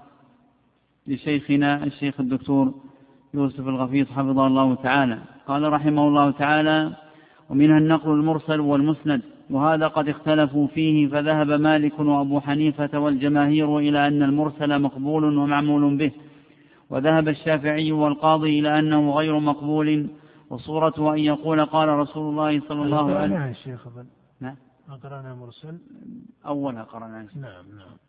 [SPEAKER 3] لشيخنا الشيخ الدكتور يوسف الغفيص حفظه الله تعالى. قال رحمه الله تعالى ومنها النقل المرسل والمسند وهذا قد اختلفوا فيه فذهب مالك وأبو حنيفة والجماهير إلى أن المرسل مقبول ومعمول به. وذهب الشافعي والقاضي إلى أنه غير مقبول. وصورته أن يقول قال رسول الله صلى الله عليه وسلم.
[SPEAKER 2] الشيخ نعم. قرأنا مرسل.
[SPEAKER 3] أولها قرأنا
[SPEAKER 2] نعم نعم.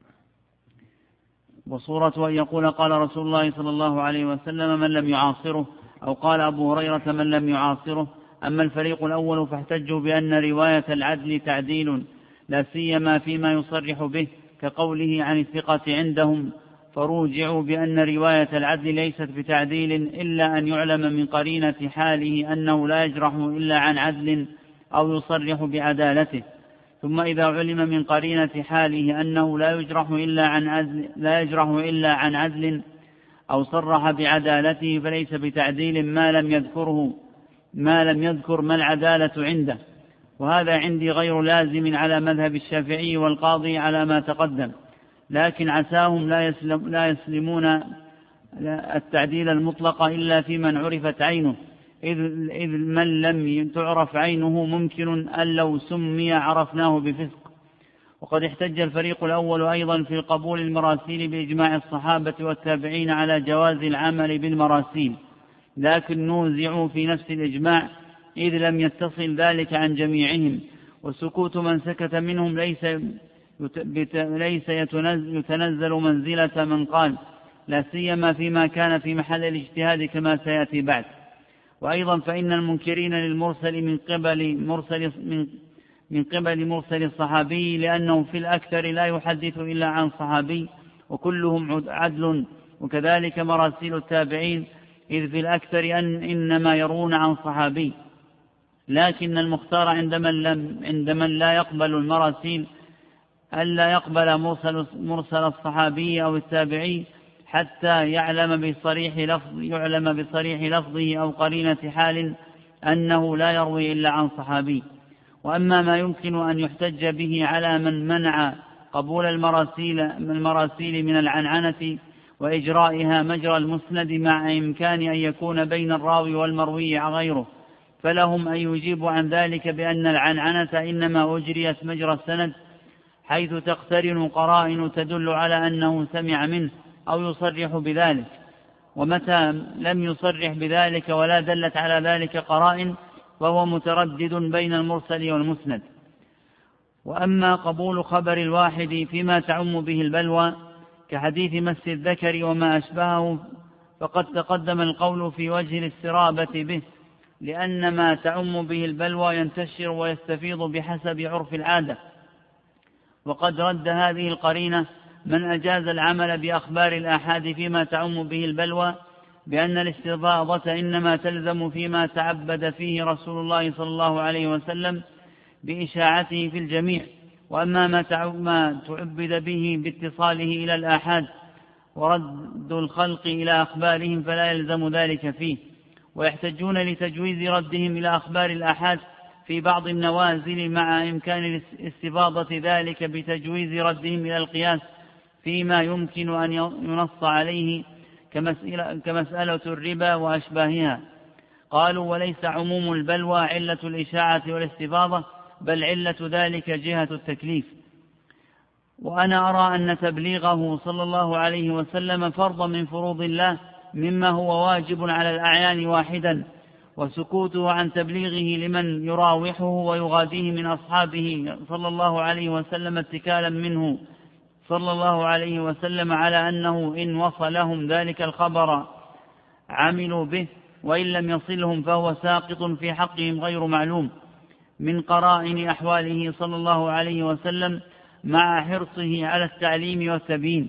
[SPEAKER 3] وصورة أن يقول قال رسول الله صلى الله عليه وسلم من لم يعاصره أو قال أبو هريرة من لم يعاصره. أما الفريق الأول فاحتجوا بأن رواية العدل تعديل لا سيما فيما يصرح به كقوله عن الثقة عندهم. فروجعوا بأن رواية العدل ليست بتعديل إلا أن يعلم من قرينة حاله أنه لا يجرح إلا عن عدل أو يصرح بعدالته ثم إذا علم من قرينة حاله أنه لا يجرح إلا عن عدل لا يجرح إلا عن عدل أو صرح بعدالته فليس بتعديل ما لم يذكره ما لم يذكر ما العدالة عنده. وهذا عندي غير لازم على مذهب الشافعي والقاضي على ما تقدم. لكن عساهم لا, يسلم لا يسلمون التعديل المطلق إلا في من عرفت عينه. إذ, إذ من لم تعرف عينه ممكن أن لو سمي عرفناه بفسق. وقد احتج الفريق الأول أيضا في قبول المراسيل بإجماع الصحابة والتابعين على جواز العمل بالمراسيل. لكن نوزعوا في نفس الإجماع إذ لم يتصل ذلك عن جميعهم. وسكوت من سكت منهم ليس ليس يتنزل منزلة من قال. لا سيما فيما كان في محل الاجتهاد كما سيأتي بعد. وأيضا فإن المنكرين للمرسل من قبل مرسل من من قبل مرسل الصحابي لأنه في الأكثر لا يحدث إلا عن صحابي وكلهم عدل وكذلك مراسيل التابعين إذ في الأكثر أن إنما يرون عن صحابي. لكن المختار عند من, لم عند من لا يقبل المراسيل ألا يقبل مرسل, مرسل الصحابي أو التابعي حتى يعلم بصريح لفظ يعلم بصريح لفظه أو قرينة حال أنه لا يروي إلا عن صحابي. وأما ما يمكن أن يحتج به على من منع قبول المراسيل, المراسيل من العنعنة وإجرائها مجرى المسند مع إمكان أن يكون بين الراوي والمروي غيره فلهم أن يجيبوا عن ذلك بأن العنعنة إنما أجريت مجرى السند حيث تقترن قرائن تدل على أنه سمع منه. أو يصرح بذلك. ومتى لم يصرح بذلك ولا دلت على ذلك قرائن فهو متردد بين المرسل والمسند. وأما قبول خبر الواحد فيما تعم به البلوى كحديث مس الذكر وما أشبهه فقد تقدم القول في وجه الاسترابة به لأن ما تعم به البلوى ينتشر ويستفيض بحسب عرف العادة. وقد رد هذه القرينة من أجاز العمل بأخبار الآحاد فيما تعم به البلوى بأن الاستضاضة إنما تلزم فيما تعبد فيه رسول الله صلى الله عليه وسلم بإشاعته في الجميع. وأما ما تعبد به باتصاله إلى الآحاد ورد الخلق إلى أخبارهم فلا يلزم ذلك فيه. ويحتجون لتجويز ردهم إلى أخبار الآحاد في بعض النوازل مع إمكان استفاضة ذلك بتجويز ردهم إلى القياس. فيما يمكن أن ينص عليه كمسألة, الربا وأشباهها. قالوا وليس عموم البلوى علة الإشاعة والاستفاضة بل علة ذلك جهة التكليف. وأنا أرى أن تبليغه صلى الله عليه وسلم فرض من فروض الله مما هو واجب على الأعيان واحدا وسكوته عن تبليغه لمن يراوحه ويغاديه من أصحابه صلى الله عليه وسلم اتكالا منه. صلى الله عليه وسلم على أنه إن وصلهم ذلك الخبر عملوا به وإن لم يصلهم فهو ساقط في حقهم غير معلوم من قرائن أحواله صلى الله عليه وسلم مع حرصه على التعليم والتبيين.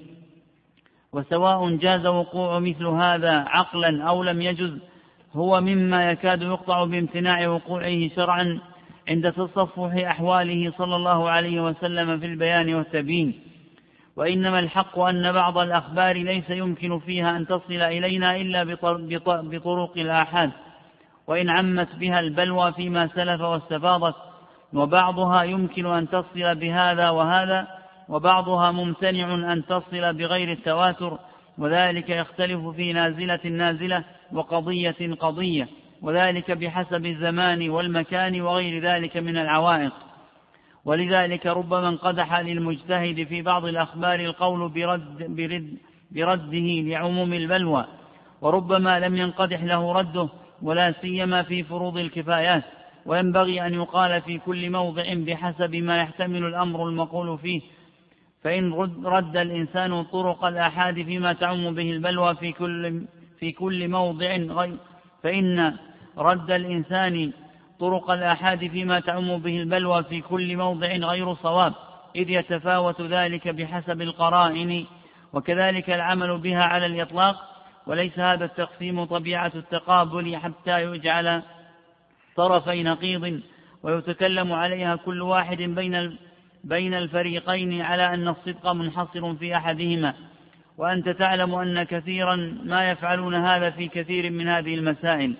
[SPEAKER 3] وسواء جاز وقوع مثل هذا عقلا أو لم يجز هو مما يكاد يقطع بامتناع وقوعه شرعا عند تصفح أحواله صلى الله عليه وسلم في البيان والتبيين. وإنما الحق أن بعض الأخبار ليس يمكن فيها أن تصل إلينا إلا بطرق الآحاد. وإن عمت بها البلوى فيما سلف واستفاضت وبعضها يمكن أن تصل بهذا وهذا وبعضها ممتنع أن تصل بغير التواتر وذلك يختلف في نازلة نازلة وقضية قضية وذلك بحسب الزمان والمكان وغير ذلك من العوائق. ولذلك ربما انقدح للمجتهد في بعض الأخبار القول برد برد برده لعموم البلوى وربما لم ينقدح له رده ولا سيما في فروض الكفايات وينبغي أن يقال في كل موضع بحسب ما يحتمل الأمر المقول فيه. فإن رد الإنسان طرق الآحاد فيما تعم به البلوى في كل, في كل موضع غير فإن رد الإنسان طرق الآحاد فيما تعم به البلوى في كل موضع غير صواب إذ يتفاوت ذلك بحسب القرائن وكذلك العمل بها على الإطلاق وليس هذا التقسيم طبيعة التقابل حتى يجعل طرفي نقيض ويتكلم عليها كل واحد بين بين الفريقين على أن الصدق منحصر في أحدهما. وأنت تعلم أن كثيرا ما يفعلون هذا في كثير من هذه المسائل.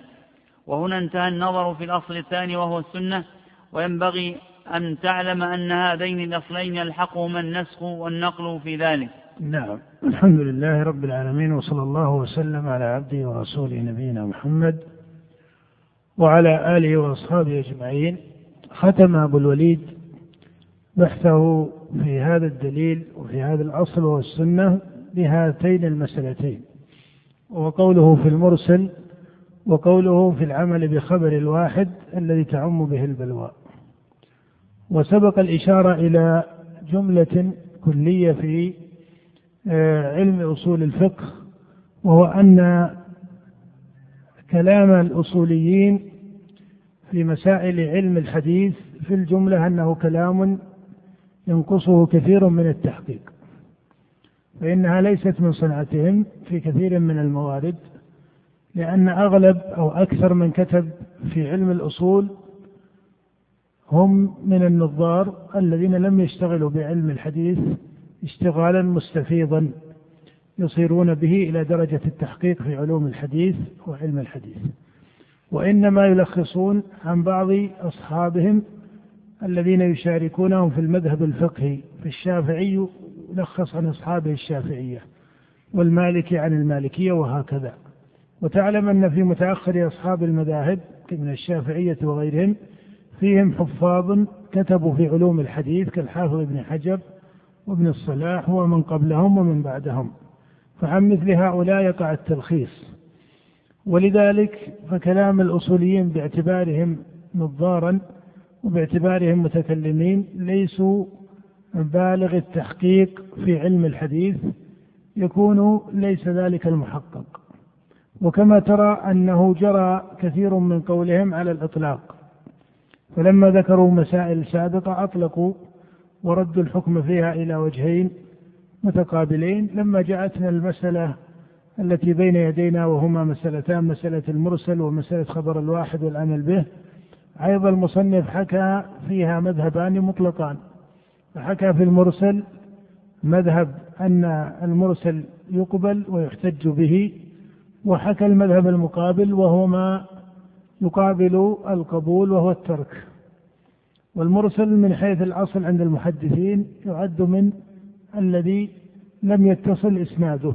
[SPEAKER 3] وهنا انتهى النظر في الأصل الثاني وهو السنة وينبغي أن تعلم أن هذين الأصلين يلحقهما النسخ والنقل في ذلك.
[SPEAKER 2] نعم. الحمد لله رب العالمين وصلى الله وسلم على عبده ورسوله نبينا محمد وعلى آله وأصحابه أجمعين. ختم أبو الوليد بحثه في هذا الدليل وفي هذا الأصل والسنة بهاتين المسألتين وقوله في المرسل وقوله في العمل بخبر الواحد الذي تعم به البلوى. وسبق الإشارة إلى جملة كلية في آه، علم أصول الفقه وهو أن كلام الأصوليين في مسائل علم الحديث في الجملة أنه كلام ينقصه كثير من التحقيق فإنها ليست من صنعتهم في كثير من الموارد. لأن أغلب أو أكثر من كتب في علم الأصول هم من النظار الذين لم يشتغلوا بعلم الحديث اشتغالا مستفيضا يصيرون به إلى درجة التحقيق في علوم الحديث وعلم الحديث. وإنما يلخصون عن بعض أصحابهم الذين يشاركونهم في المذهب الفقهي. في الشافعي يلخص عن أصحابه الشافعية والمالكي عن المالكية وهكذا. وتعلم أن في متأخر أصحاب المذاهب من الشافعية وغيرهم فيهم حفاظ كتبوا في علوم الحديث كالحافظ ابن حجر وابن الصلاح ومن قبلهم ومن بعدهم. فعن مثل هؤلاء يقع التلخيص. ولذلك فكلام الأصوليين باعتبارهم نظارا وباعتبارهم متكلمين ليسوا بالغ التحقيق في علم الحديث يكون ليس ذلك المحقق. وكما ترى أنه جرى كثير من قولهم على الإطلاق. فلما ذكروا مسائل سابقة أطلقوا وردوا الحكم فيها إلى وجهين متقابلين. لما جاءتنا المسألة التي بين يدينا وهما مسألتان مسألة المرسل ومسألة خبر الواحد والعمل به أيضا المصنف حكى فيها مذهبان مطلقان. فحكى في المرسل مذهب أن المرسل يقبل ويحتج به وحكى المذهب المقابل وهو ما يقابل القبول وهو الترك. والمرسل من حيث الأصل عند المحدثين يعد من الذي لم يتصل إسناده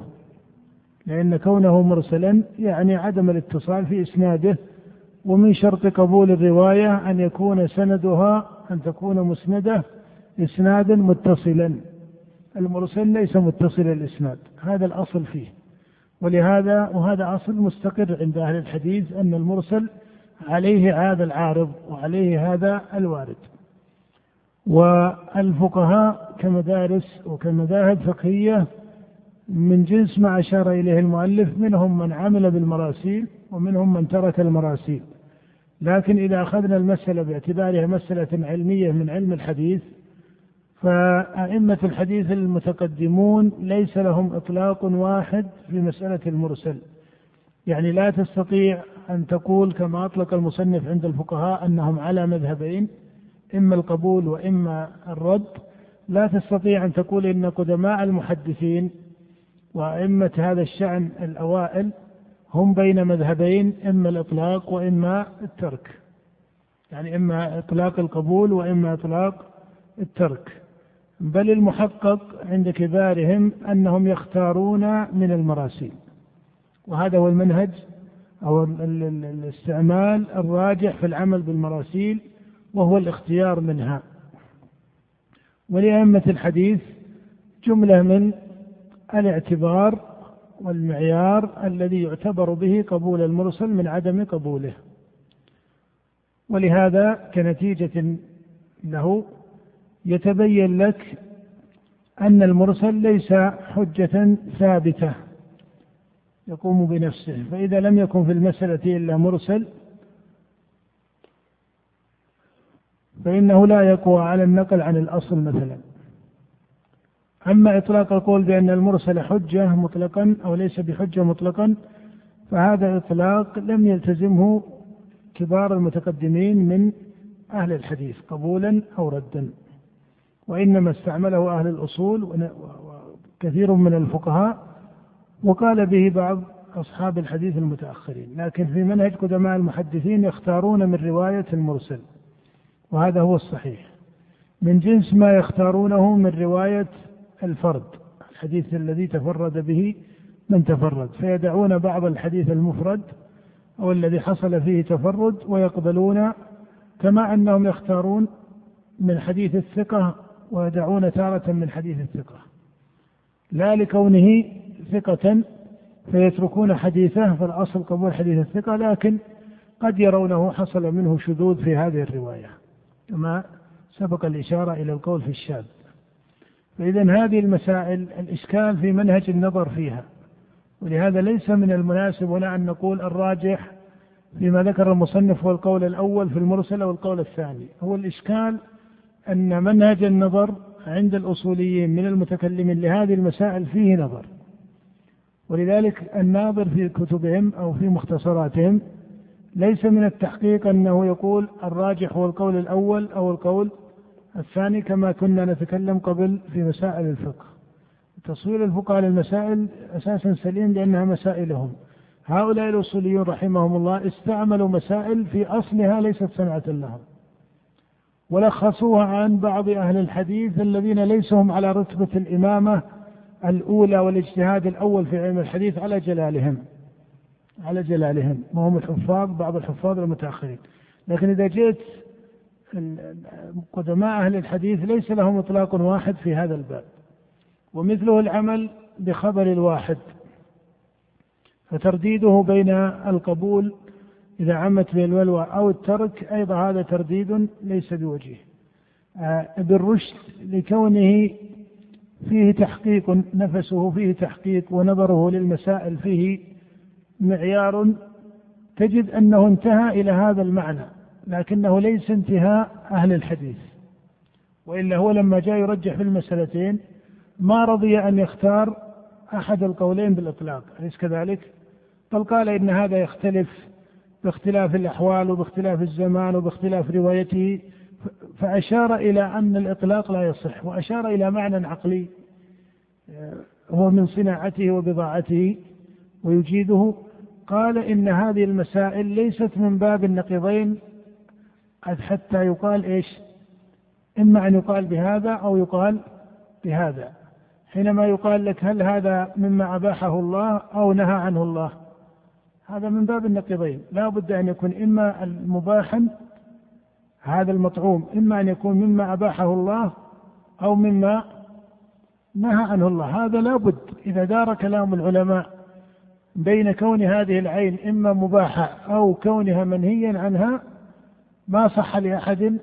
[SPEAKER 2] لأن كونه مرسلا يعني عدم الاتصال في إسناده ومن شرط قبول الرواية أن يكون سندها أن تكون مسندة إسنادا متصلا. المرسل ليس متصل الإسناد هذا الأصل فيه. ولهذا وهذا أصل مستقر عند أهل الحديث أن المرسل عليه هذا العارض وعليه هذا الوارد. والفقهاء كمدارس وكمذاهب فقهية من جنس ما أشار إليه المؤلف منهم من عمل بالمراسيل ومنهم من ترك المراسيل. لكن إذا أخذنا المسألة باعتبارها مسألة علمية من علم الحديث فأئمة الحديث المتقدمون ليس لهم إطلاق واحد في مسألة المرسل. يعني لا تستطيع أن تقول كما أطلق المصنف عند الفقهاء أنهم على مذهبين إما القبول وإما الرد. لا تستطيع أن تقول إن قدماء المحدثين وأئمة هذا الشأن الأوائل هم بين مذهبين إما الإطلاق وإما الترك. يعني إما إطلاق القبول وإما إطلاق الترك. بل المحقق عند كبارهم أنهم يختارون من المراسيل. وهذا هو المنهج أو الاستعمال الراجح في العمل بالمراسيل وهو الاختيار منها. ولأئمة الحديث جملة من الاعتبار والمعيار الذي يعتبر به قبول المرسل من عدم قبوله. ولهذا كنتيجة له يتبين لك أن المرسل ليس حجة ثابتة يقوم بنفسه فإذا لم يكن في المسألة إلا مرسل فإنه لا يقوى على النقل عن الأصل مثلا. أما إطلاق القول بأن المرسل حجة مطلقا أو ليس بحجة مطلقا فهذا إطلاق لم يلتزمه كبار المتقدمين من أهل الحديث قبولا أو ردا. وإنما استعمله أهل الأصول وكثير من الفقهاء. وقال به بعض أصحاب الحديث المتأخرين لكن في منهج قدماء المحدثين يختارون من رواية المرسل وهذا هو الصحيح. من جنس ما يختارونه من رواية الفرد الحديث الذي تفرد به من تفرد. فيدعون بعض الحديث المفرد أو الذي حصل فيه تفرد ويقبلون كما أنهم يختارون من حديث الثقة ويدعون تارة من حديث الثقة. لا لكونه ثقة فيتركون حديثه فالأصل قبول حديث الثقة لكن قد يرونه حصل منه شذوذ في هذه الرواية كما سبق الإشارة إلى القول في الشاذ. فإذا هذه المسائل الإشكال في منهج النظر فيها ولهذا ليس من المناسب هنا أن نقول الراجح فيما ذكر المصنف هو القول الأول في المرسل أو القول الثاني. هو الإشكال أن منهج النظر عند الأصوليين من المتكلمين لهذه المسائل فيه نظر. ولذلك الناظر في كتبهم أو في مختصراتهم ليس من التحقيق أنه يقول الراجح هو القول الأول أو القول الثاني كما كنا نتكلم قبل في مسائل الفقه. تصوير الفقهاء للمسائل أساسا سليم لأنها مسائلهم. هؤلاء الأصوليون رحمهم الله استعملوا مسائل في أصلها ليست صنعة لهم. ولخصوها عن بعض أهل الحديث الذين ليسوا هم على رتبة الإمامة الأولى والاجتهاد الأول في علم الحديث على جلالهم. على جلالهم. وهم الحفاظ بعض الحفاظ المتأخرين. لكن إذا جئت قدماء أهل الحديث ليس لهم إطلاق واحد في هذا الباب. ومثله العمل بخبر الواحد. فترديده بين القبول إذا عمت به البلوى أو الترك أيضا هذا ترديد ليس بوجهه. آه، ابن رشد لكونه فيه تحقيق نفسه فيه تحقيق ونظره للمسائل فيه معيار. تجد أنه انتهى إلى هذا المعنى لكنه ليس انتهاء أهل الحديث. وإلا هو لما جاء يرجح في المسألتين ما رضي أن يختار أحد القولين بالإطلاق أليس كذلك؟ بل قال إن هذا يختلف باختلاف الأحوال وباختلاف الزمان وباختلاف روايته فأشار إلى أن الإطلاق لا يصح وأشار إلى معنى عقلي آه، هو من صناعته وبضاعته ويجيده قال إن هذه المسائل ليست من باب النقيضين حتى يقال إيش؟ إما أن يقال بهذا أو يقال بهذا حينما يقال لك هل هذا مما أباحه الله أو نهى عنه الله. هذا من باب النقيضين. لا بد أن يكون إما المباحا هذا المطعوم إما أن يكون مما أباحه الله أو مما نهى عنه الله. هذا لا بد. إذا دار كلام العلماء بين كون هذه العين إما مباحة أو كونها منهيا عنها ما صح لأحد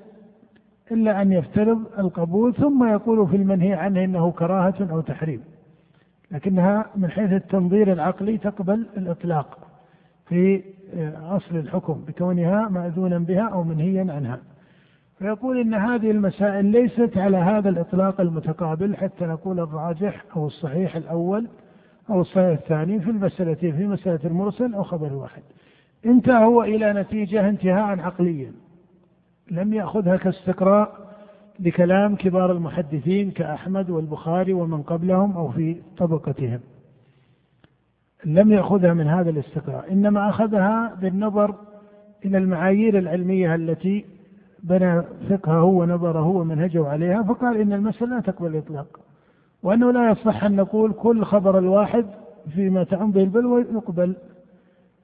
[SPEAKER 2] إلا أن يفترض القبول ثم يقول في المنهي عنه إنه كراهة أو تحريم. لكنها من حيث التنظير العقلي تقبل الإطلاق. في أصل الحكم بكونها مأذونا بها أو منهيا عنها. فيقول إن هذه المسائل ليست على هذا الإطلاق المتقابل حتى نقول الراجح أو الصحيح الأول أو الصحيح الثاني في المسألتين في مسألة المرسل أو خبر الواحد انتهى هو إلى نتيجة انتهاء عقليا. لم يأخذها كاستقراء لكلام كبار المحدثين كأحمد والبخاري ومن قبلهم أو في طبقتهم. لم يأخذها من هذا الاستقراء إنما أخذها بالنظر إلى المعايير العلمية التي بنى فقهه ونظره ومنهجه عليها فقال إن المسألة لا تقبل الإطلاق وأنه لا يصح أن نقول كل خبر الواحد فيما تعم به البلوى يقبل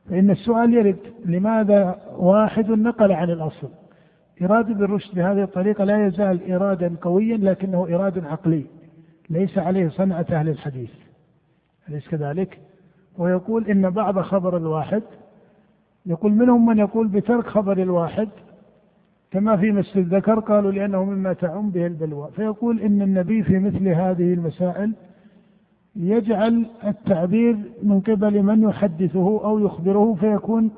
[SPEAKER 2] فإن السؤال يرد لماذا واحد نقل عن الأصل إرادة بالرشد بهذه الطريقة لا يزال إرادا قويا لكنه إراد عقلي ليس عليه صنعة أهل الحديث أليس كذلك؟ ويقول إن بعض خبر الواحد يقول منهم من يقول بترك خبر الواحد كما في مثل الذكر قالوا لأنه مما تعم به البلوى. فيقول إن النبي في مثل هذه المسائل يجعل التعبير من قبل من يحدثه أو يخبره فيكون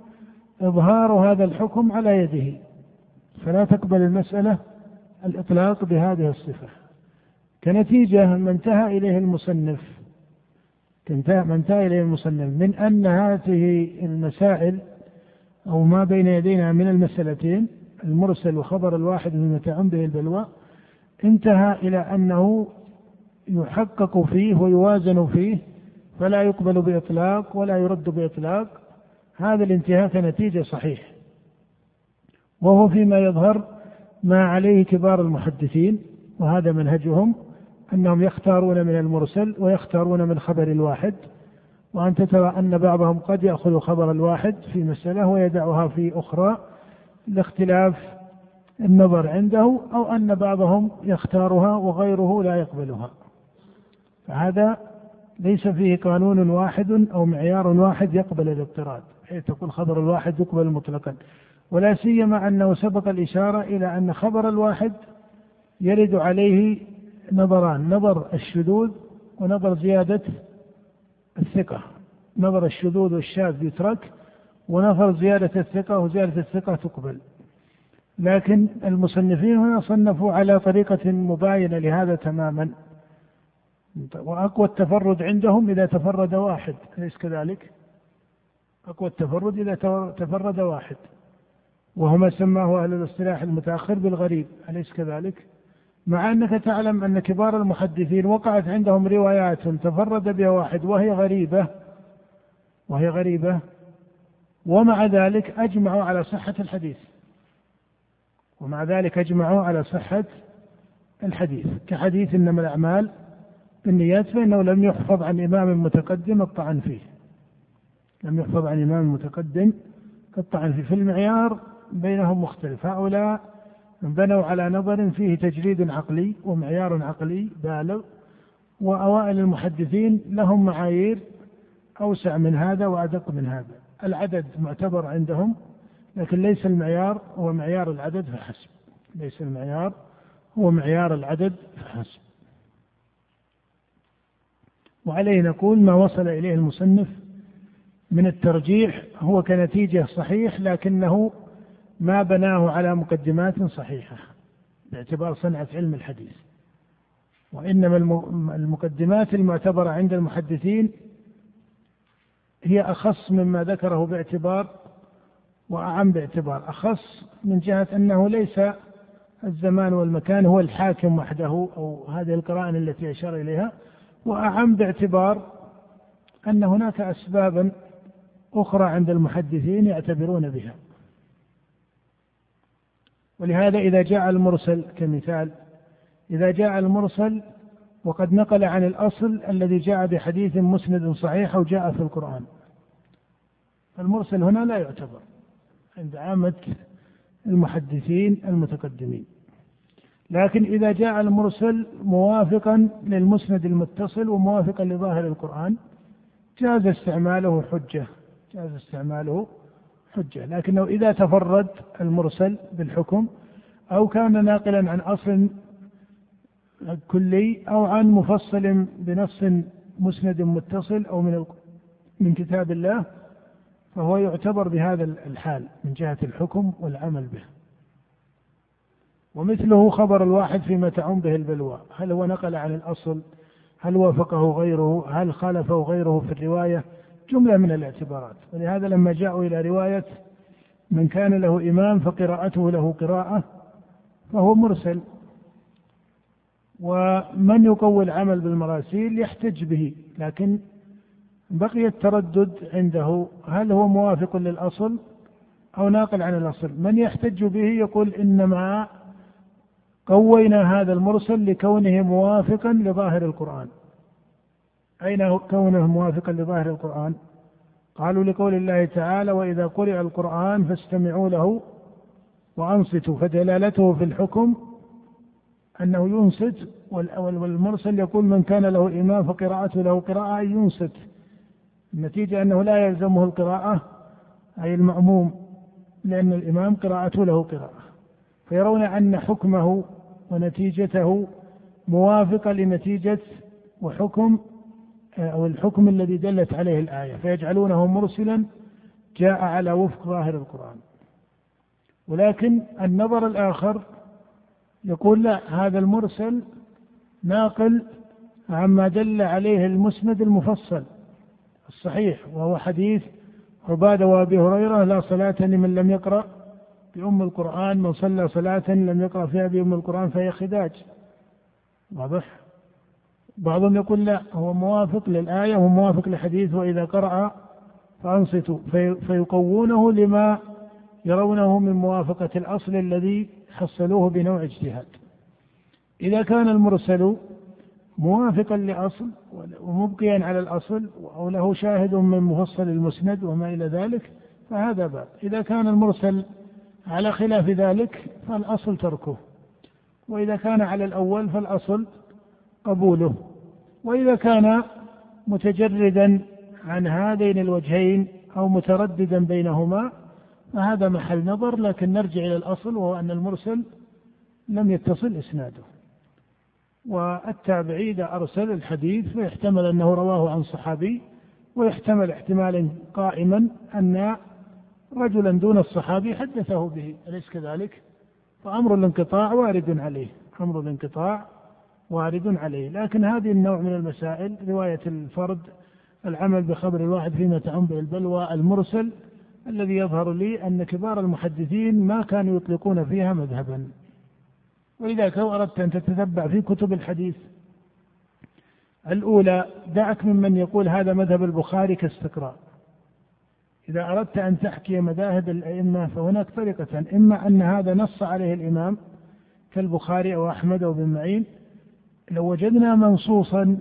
[SPEAKER 2] إظهار هذا الحكم على يده. فلا تقبل المسألة الإطلاق بهذه الصفة. كنتيجة ما انتهى إليه المصنف. انتهى إليه المصنف. من أن هذه المسائل أو ما بين يدينا من المسألتين المرسل وخبر الواحد مما تعم به البلوى انتهى إلى أنه يحقق فيه ويوازن فيه فلا يقبل بإطلاق ولا يرد بإطلاق. هذا الانتهاء كنتيجة صحيح وهو فيما يظهر ما عليه كبار المحدثين وهذا منهجهم. أنهم يختارون من المرسل ويختارون من خبر الواحد وأنت ترى أن بعضهم قد يأخذ خبر الواحد في مسألة ويدعها في أخرى لاختلاف النظر عنده أو أن بعضهم يختارها وغيره لا يقبلها. فهذا ليس فيه قانون واحد أو معيار واحد يقبل الاضطراد بحيث تقول خبر الواحد يقبل مطلقا. ولا سيما أنه سبق الإشارة إلى أن خبر الواحد يرد عليه نظران نظر الشذوذ ونظر زيادة الثقة. نظر الشذوذ والشاذ يترك ونظر زيادة الثقة وزيادة الثقة تقبل. لكن المصنفين هنا صنفوا على طريقة مباينة لهذا تماما. وأقوى التفرد عندهم إذا تفرد واحد. أليس كذلك؟ أقوى التفرد إذا تفرد واحد. وهو ما سماه أهل الاصطلاح المتأخر بالغريب. أليس كذلك؟ مع أنك تعلم أن كبار المحدثين وقعت عندهم روايات تفرد بها واحد وهي غريبة وهي غريبة ومع ذلك أجمعوا على صحة الحديث. ومع ذلك أجمعوا على صحة الحديث. كحديث إنما الأعمال بالنيات فإنه لم يحفظ عن إمام متقدم الطعن فيه. لم يحفظ عن إمام متقدم الطعن فيه. في المعيار بينهم مختلف. هؤلاء بنوا على نظر فيه تجريد عقلي ومعيار عقلي بالغ وأوائل المحدثين لهم معايير أوسع من هذا وأدق من هذا. العدد معتبر عندهم لكن ليس المعيار هو معيار العدد فحسب. ليس المعيار هو معيار العدد فحسب. وعليه نقول ما وصل إليه المصنف من الترجيح هو كنتيجة صحيح لكنه ما بناه على مقدمات صحيحة باعتبار صنعة علم الحديث. وإنما المقدمات المعتبرة عند المحدثين هي أخص مما ذكره باعتبار وأعم باعتبار. أخص من جهة أنه ليس الزمان والمكان هو الحاكم وحده أو هذه القرائن التي أشار إليها. وأعم باعتبار أن هناك أسبابا أخرى عند المحدثين يعتبرون بها. ولهذا إذا جاء المرسل كمثال إذا جاء المرسل وقد نقل عن الأصل الذي جاء بحديث مسند صحيح أو جاء في القرآن. فالمرسل هنا لا يعتبر عند عامة المحدثين المتقدمين. لكن إذا جاء المرسل موافقا للمسند المتصل وموافقا لظاهر القرآن جاز استعماله حجة جاز استعماله حجة لكنه إذا تفرد المرسل بالحكم أو كان ناقلا عن أصل كلي أو عن مفصل بنص مسند متصل أو من من كتاب الله فهو يعتبر بهذا الحال من جهة الحكم والعمل به. ومثله خبر الواحد فيما تعم به البلوى هل هو نقل عن الأصل؟ هل وافقه غيره؟ هل خالفه غيره في الرواية؟ جملة من الاعتبارات. ولهذا لما جاءوا إلى رواية من كان له إمام فقراءته له قراءة فهو مرسل. ومن يقوي العمل بالمراسيل يحتج به لكن بقي التردد عنده. هل هو موافق للأصل أو ناقل عن الأصل؟ من يحتج به يقول إنما قوينا هذا المرسل لكونه موافقا لظاهر القرآن. أين كونه موافقا لظاهر القرآن؟ قالوا لقول الله تعالى وإذا قرئ القرآن فاستمعوا له وأنصتوا. فدلالته في الحكم أنه ينصت والمرسل يقول من كان له إمام فقراءته له قراءة. أي ينصت. النتيجة أنه لا يلزمه القراءة أي المأموم لأن الإمام قراءته له قراءة. فيرون أن حكمه ونتيجته موافقة لنتيجة وحكم أو الحكم الذي دلت عليه الآية فيجعلونه مرسلا جاء على وفق ظاهر القرآن. ولكن النظر الآخر يقول لا هذا المرسل ناقل عما دل عليه المسند المفصل الصحيح وهو حديث عبادة وأبي هريرة لا صلاة لمن لم يقرأ بأم القرآن من صلى صلاة لم يقرأ فيها بأم القرآن فهي خداج. واضح؟ بعضهم يقول لا هو موافق للآية وموافق لحديث وإذا قرأ فأنصتوا. في فيقوونه لما يرونه من موافقة الأصل الذي حصلوه بنوع اجتهاد. إذا كان المرسل موافقا لأصل ومبقيا على الأصل أو له شاهد من مفصل المسند وما إلى ذلك فهذا باب. إذا كان المرسل على خلاف ذلك فالأصل تركه. وإذا كان على الأول فالأصل قبوله. وإذا كان متجردا عن هذين الوجهين أو مترددا بينهما فهذا محل نظر لكن نرجع إلى الأصل وهو أن المرسل لم يتصل إسناده. والتابعي إذا أرسل الحديث فيحتمل أنه رواه عن صحابي ويحتمل احتمالا قائما أن رجلا دون الصحابي حدثه به أليس كذلك؟ فأمر الانقطاع وارد عليه. أمر الانقطاع وارد عليه. لكن هذه النوع من المسائل رواية الفرد العمل بخبر الواحد فيما تعم به البلوى المرسل الذي يظهر لي أن كبار المحدثين ما كانوا يطلقون فيها مذهبا. ولذلك لو أردت أن تتتبع في كتب الحديث الأولى دعك ممن يقول هذا مذهب البخاري كاستقراء. إذا أردت أن تحكي مذاهب الأئمة فهناك طريقة إما أن هذا نص عليه الإمام كالبخاري أو أحمد أو ابن معين لو وجدنا منصوصا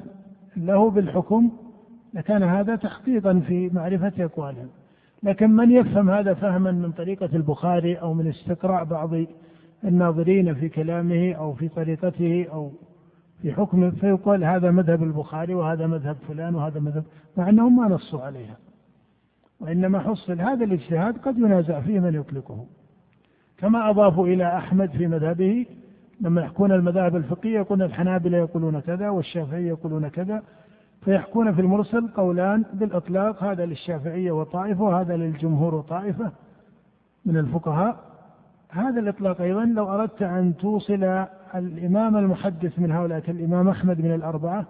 [SPEAKER 2] له بالحكم لكان هذا تحقيقا في معرفة أقوالهم. لكن من يفهم هذا فهما من طريقة البخاري أو من استقراء بعض الناظرين في كلامه أو في طريقته أو في حكمه فيقول هذا مذهب البخاري وهذا مذهب فلان وهذا مذهب مع أنهم ما نصوا عليها. وإنما حصل هذا الاجتهاد قد ينازع فيه من يطلقه. كما أضافوا إلى أحمد في مذهبه لما يحكون المذاهب الفقهية يقولون الحنابلة يقولون كذا والشافعية يقولون كذا فيحكون في المرسل قولان بالإطلاق هذا للشافعية وطائفة وهذا للجمهور وطائفة من الفقهاء. هذا الإطلاق أيضا لو أردت أن توصل الإمام المحدث من هؤلاء كالإمام أحمد من الأربعة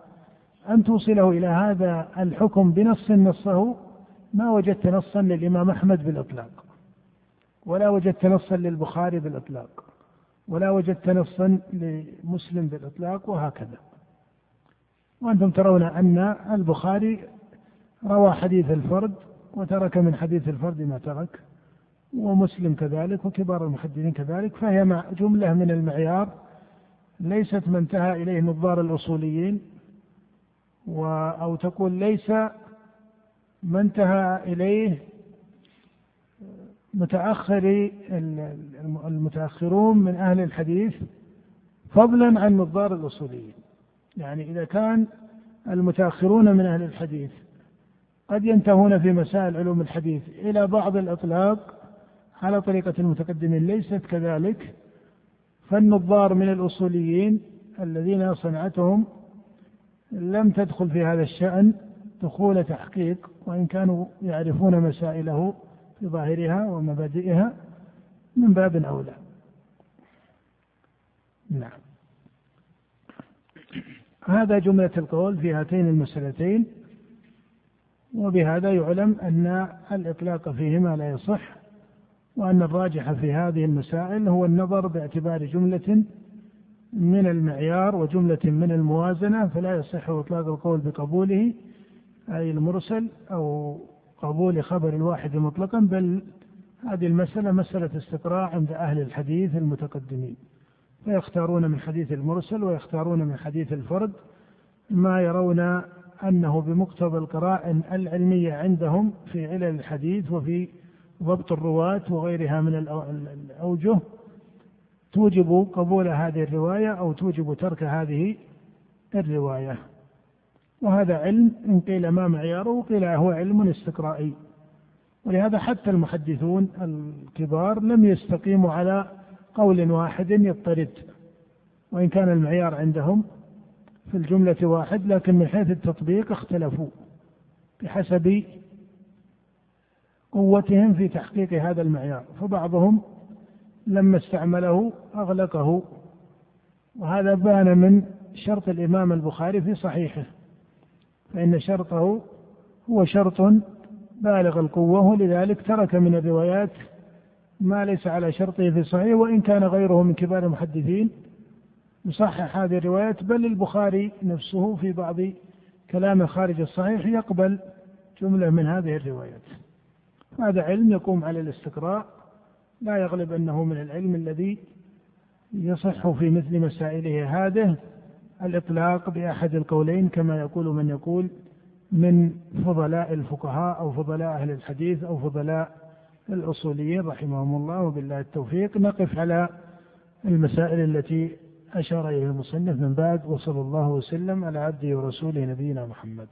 [SPEAKER 2] أن توصله إلى هذا الحكم بنص نصه ما وجدت نصا للإمام أحمد بالإطلاق ولا وجدت نصا للبخاري بالإطلاق. ولا وجدت نصا لمسلم بالإطلاق وهكذا. وأنتم ترون أن البخاري روى حديث الفرد وترك من حديث الفرد ما ترك ومسلم كذلك وكبار المحدثين كذلك فهي جملة من المعيار ليست ما انتهى إليه نظار الأصوليين أو تقول ليس ما انتهى إليه متأخري المتأخرون من أهل الحديث فضلا عن نظار الأصوليين. يعني إذا كان المتأخرون من أهل الحديث قد ينتهون في مسائل علوم الحديث إلى بعض الإطلاق على طريقة المتقدمين ليست كذلك فالنظار من الأصوليين الذين صنعتهم لم تدخل في هذا الشأن دخول تحقيق وإن كانوا يعرفون مسائله في ظاهرها ومبادئها من باب أولى نعم. هذا جملة القول في هاتين المسألتين وبهذا يعلم أن الإطلاق فيهما لا يصح وأن الراجح في هذه المسائل هو النظر باعتبار جملة من المعيار وجملة من الموازنة فلا يصح إطلاق القول بقبوله أي المرسل أو قبول خبر الواحد مطلقا بل هذه المسألة مسألة استقراء عند أهل الحديث المتقدمين. فيختارون من حديث المرسل ويختارون من حديث الفرد ما يرون أنه بمقتضى القرائن العلمية عندهم في علل الحديث وفي ضبط الرواة وغيرها من الأوجه. توجب قبول هذه الرواية أو توجب ترك هذه الرواية. وهذا علم إن قيل ما معياره قيل هو علم استقرائي. ولهذا حتى المحدثون الكبار لم يستقيموا على قول واحد يضطرد. وإن كان المعيار عندهم في الجملة واحد لكن من حيث التطبيق اختلفوا بحسب قوتهم في تحقيق هذا المعيار. فبعضهم لما استعمله أغلقه. وهذا بان من شرط الإمام البخاري في صحيحه. فإن شرطه هو شرط بالغ القوة ولذلك ترك من الروايات ما ليس على شرطه في صحيح وإن كان غيره من كبار المحدثين يصحح هذه الروايات. بل البخاري نفسه في بعض كلامه خارج الصحيح يقبل جملة من هذه الروايات. هذا علم يقوم على الاستقراء لا يغلب أنه من العلم الذي يصح في مثل مسائله هذه. الإطلاق بأحد القولين كما يقول من يقول من فضلاء الفقهاء أو فضلاء أهل الحديث أو فضلاء الأصوليين رحمهم الله وبالله التوفيق. نقف على المسائل التي أشار إليها المصنف من بعد وصلى الله وسلم على عبده ورسوله نبينا محمد.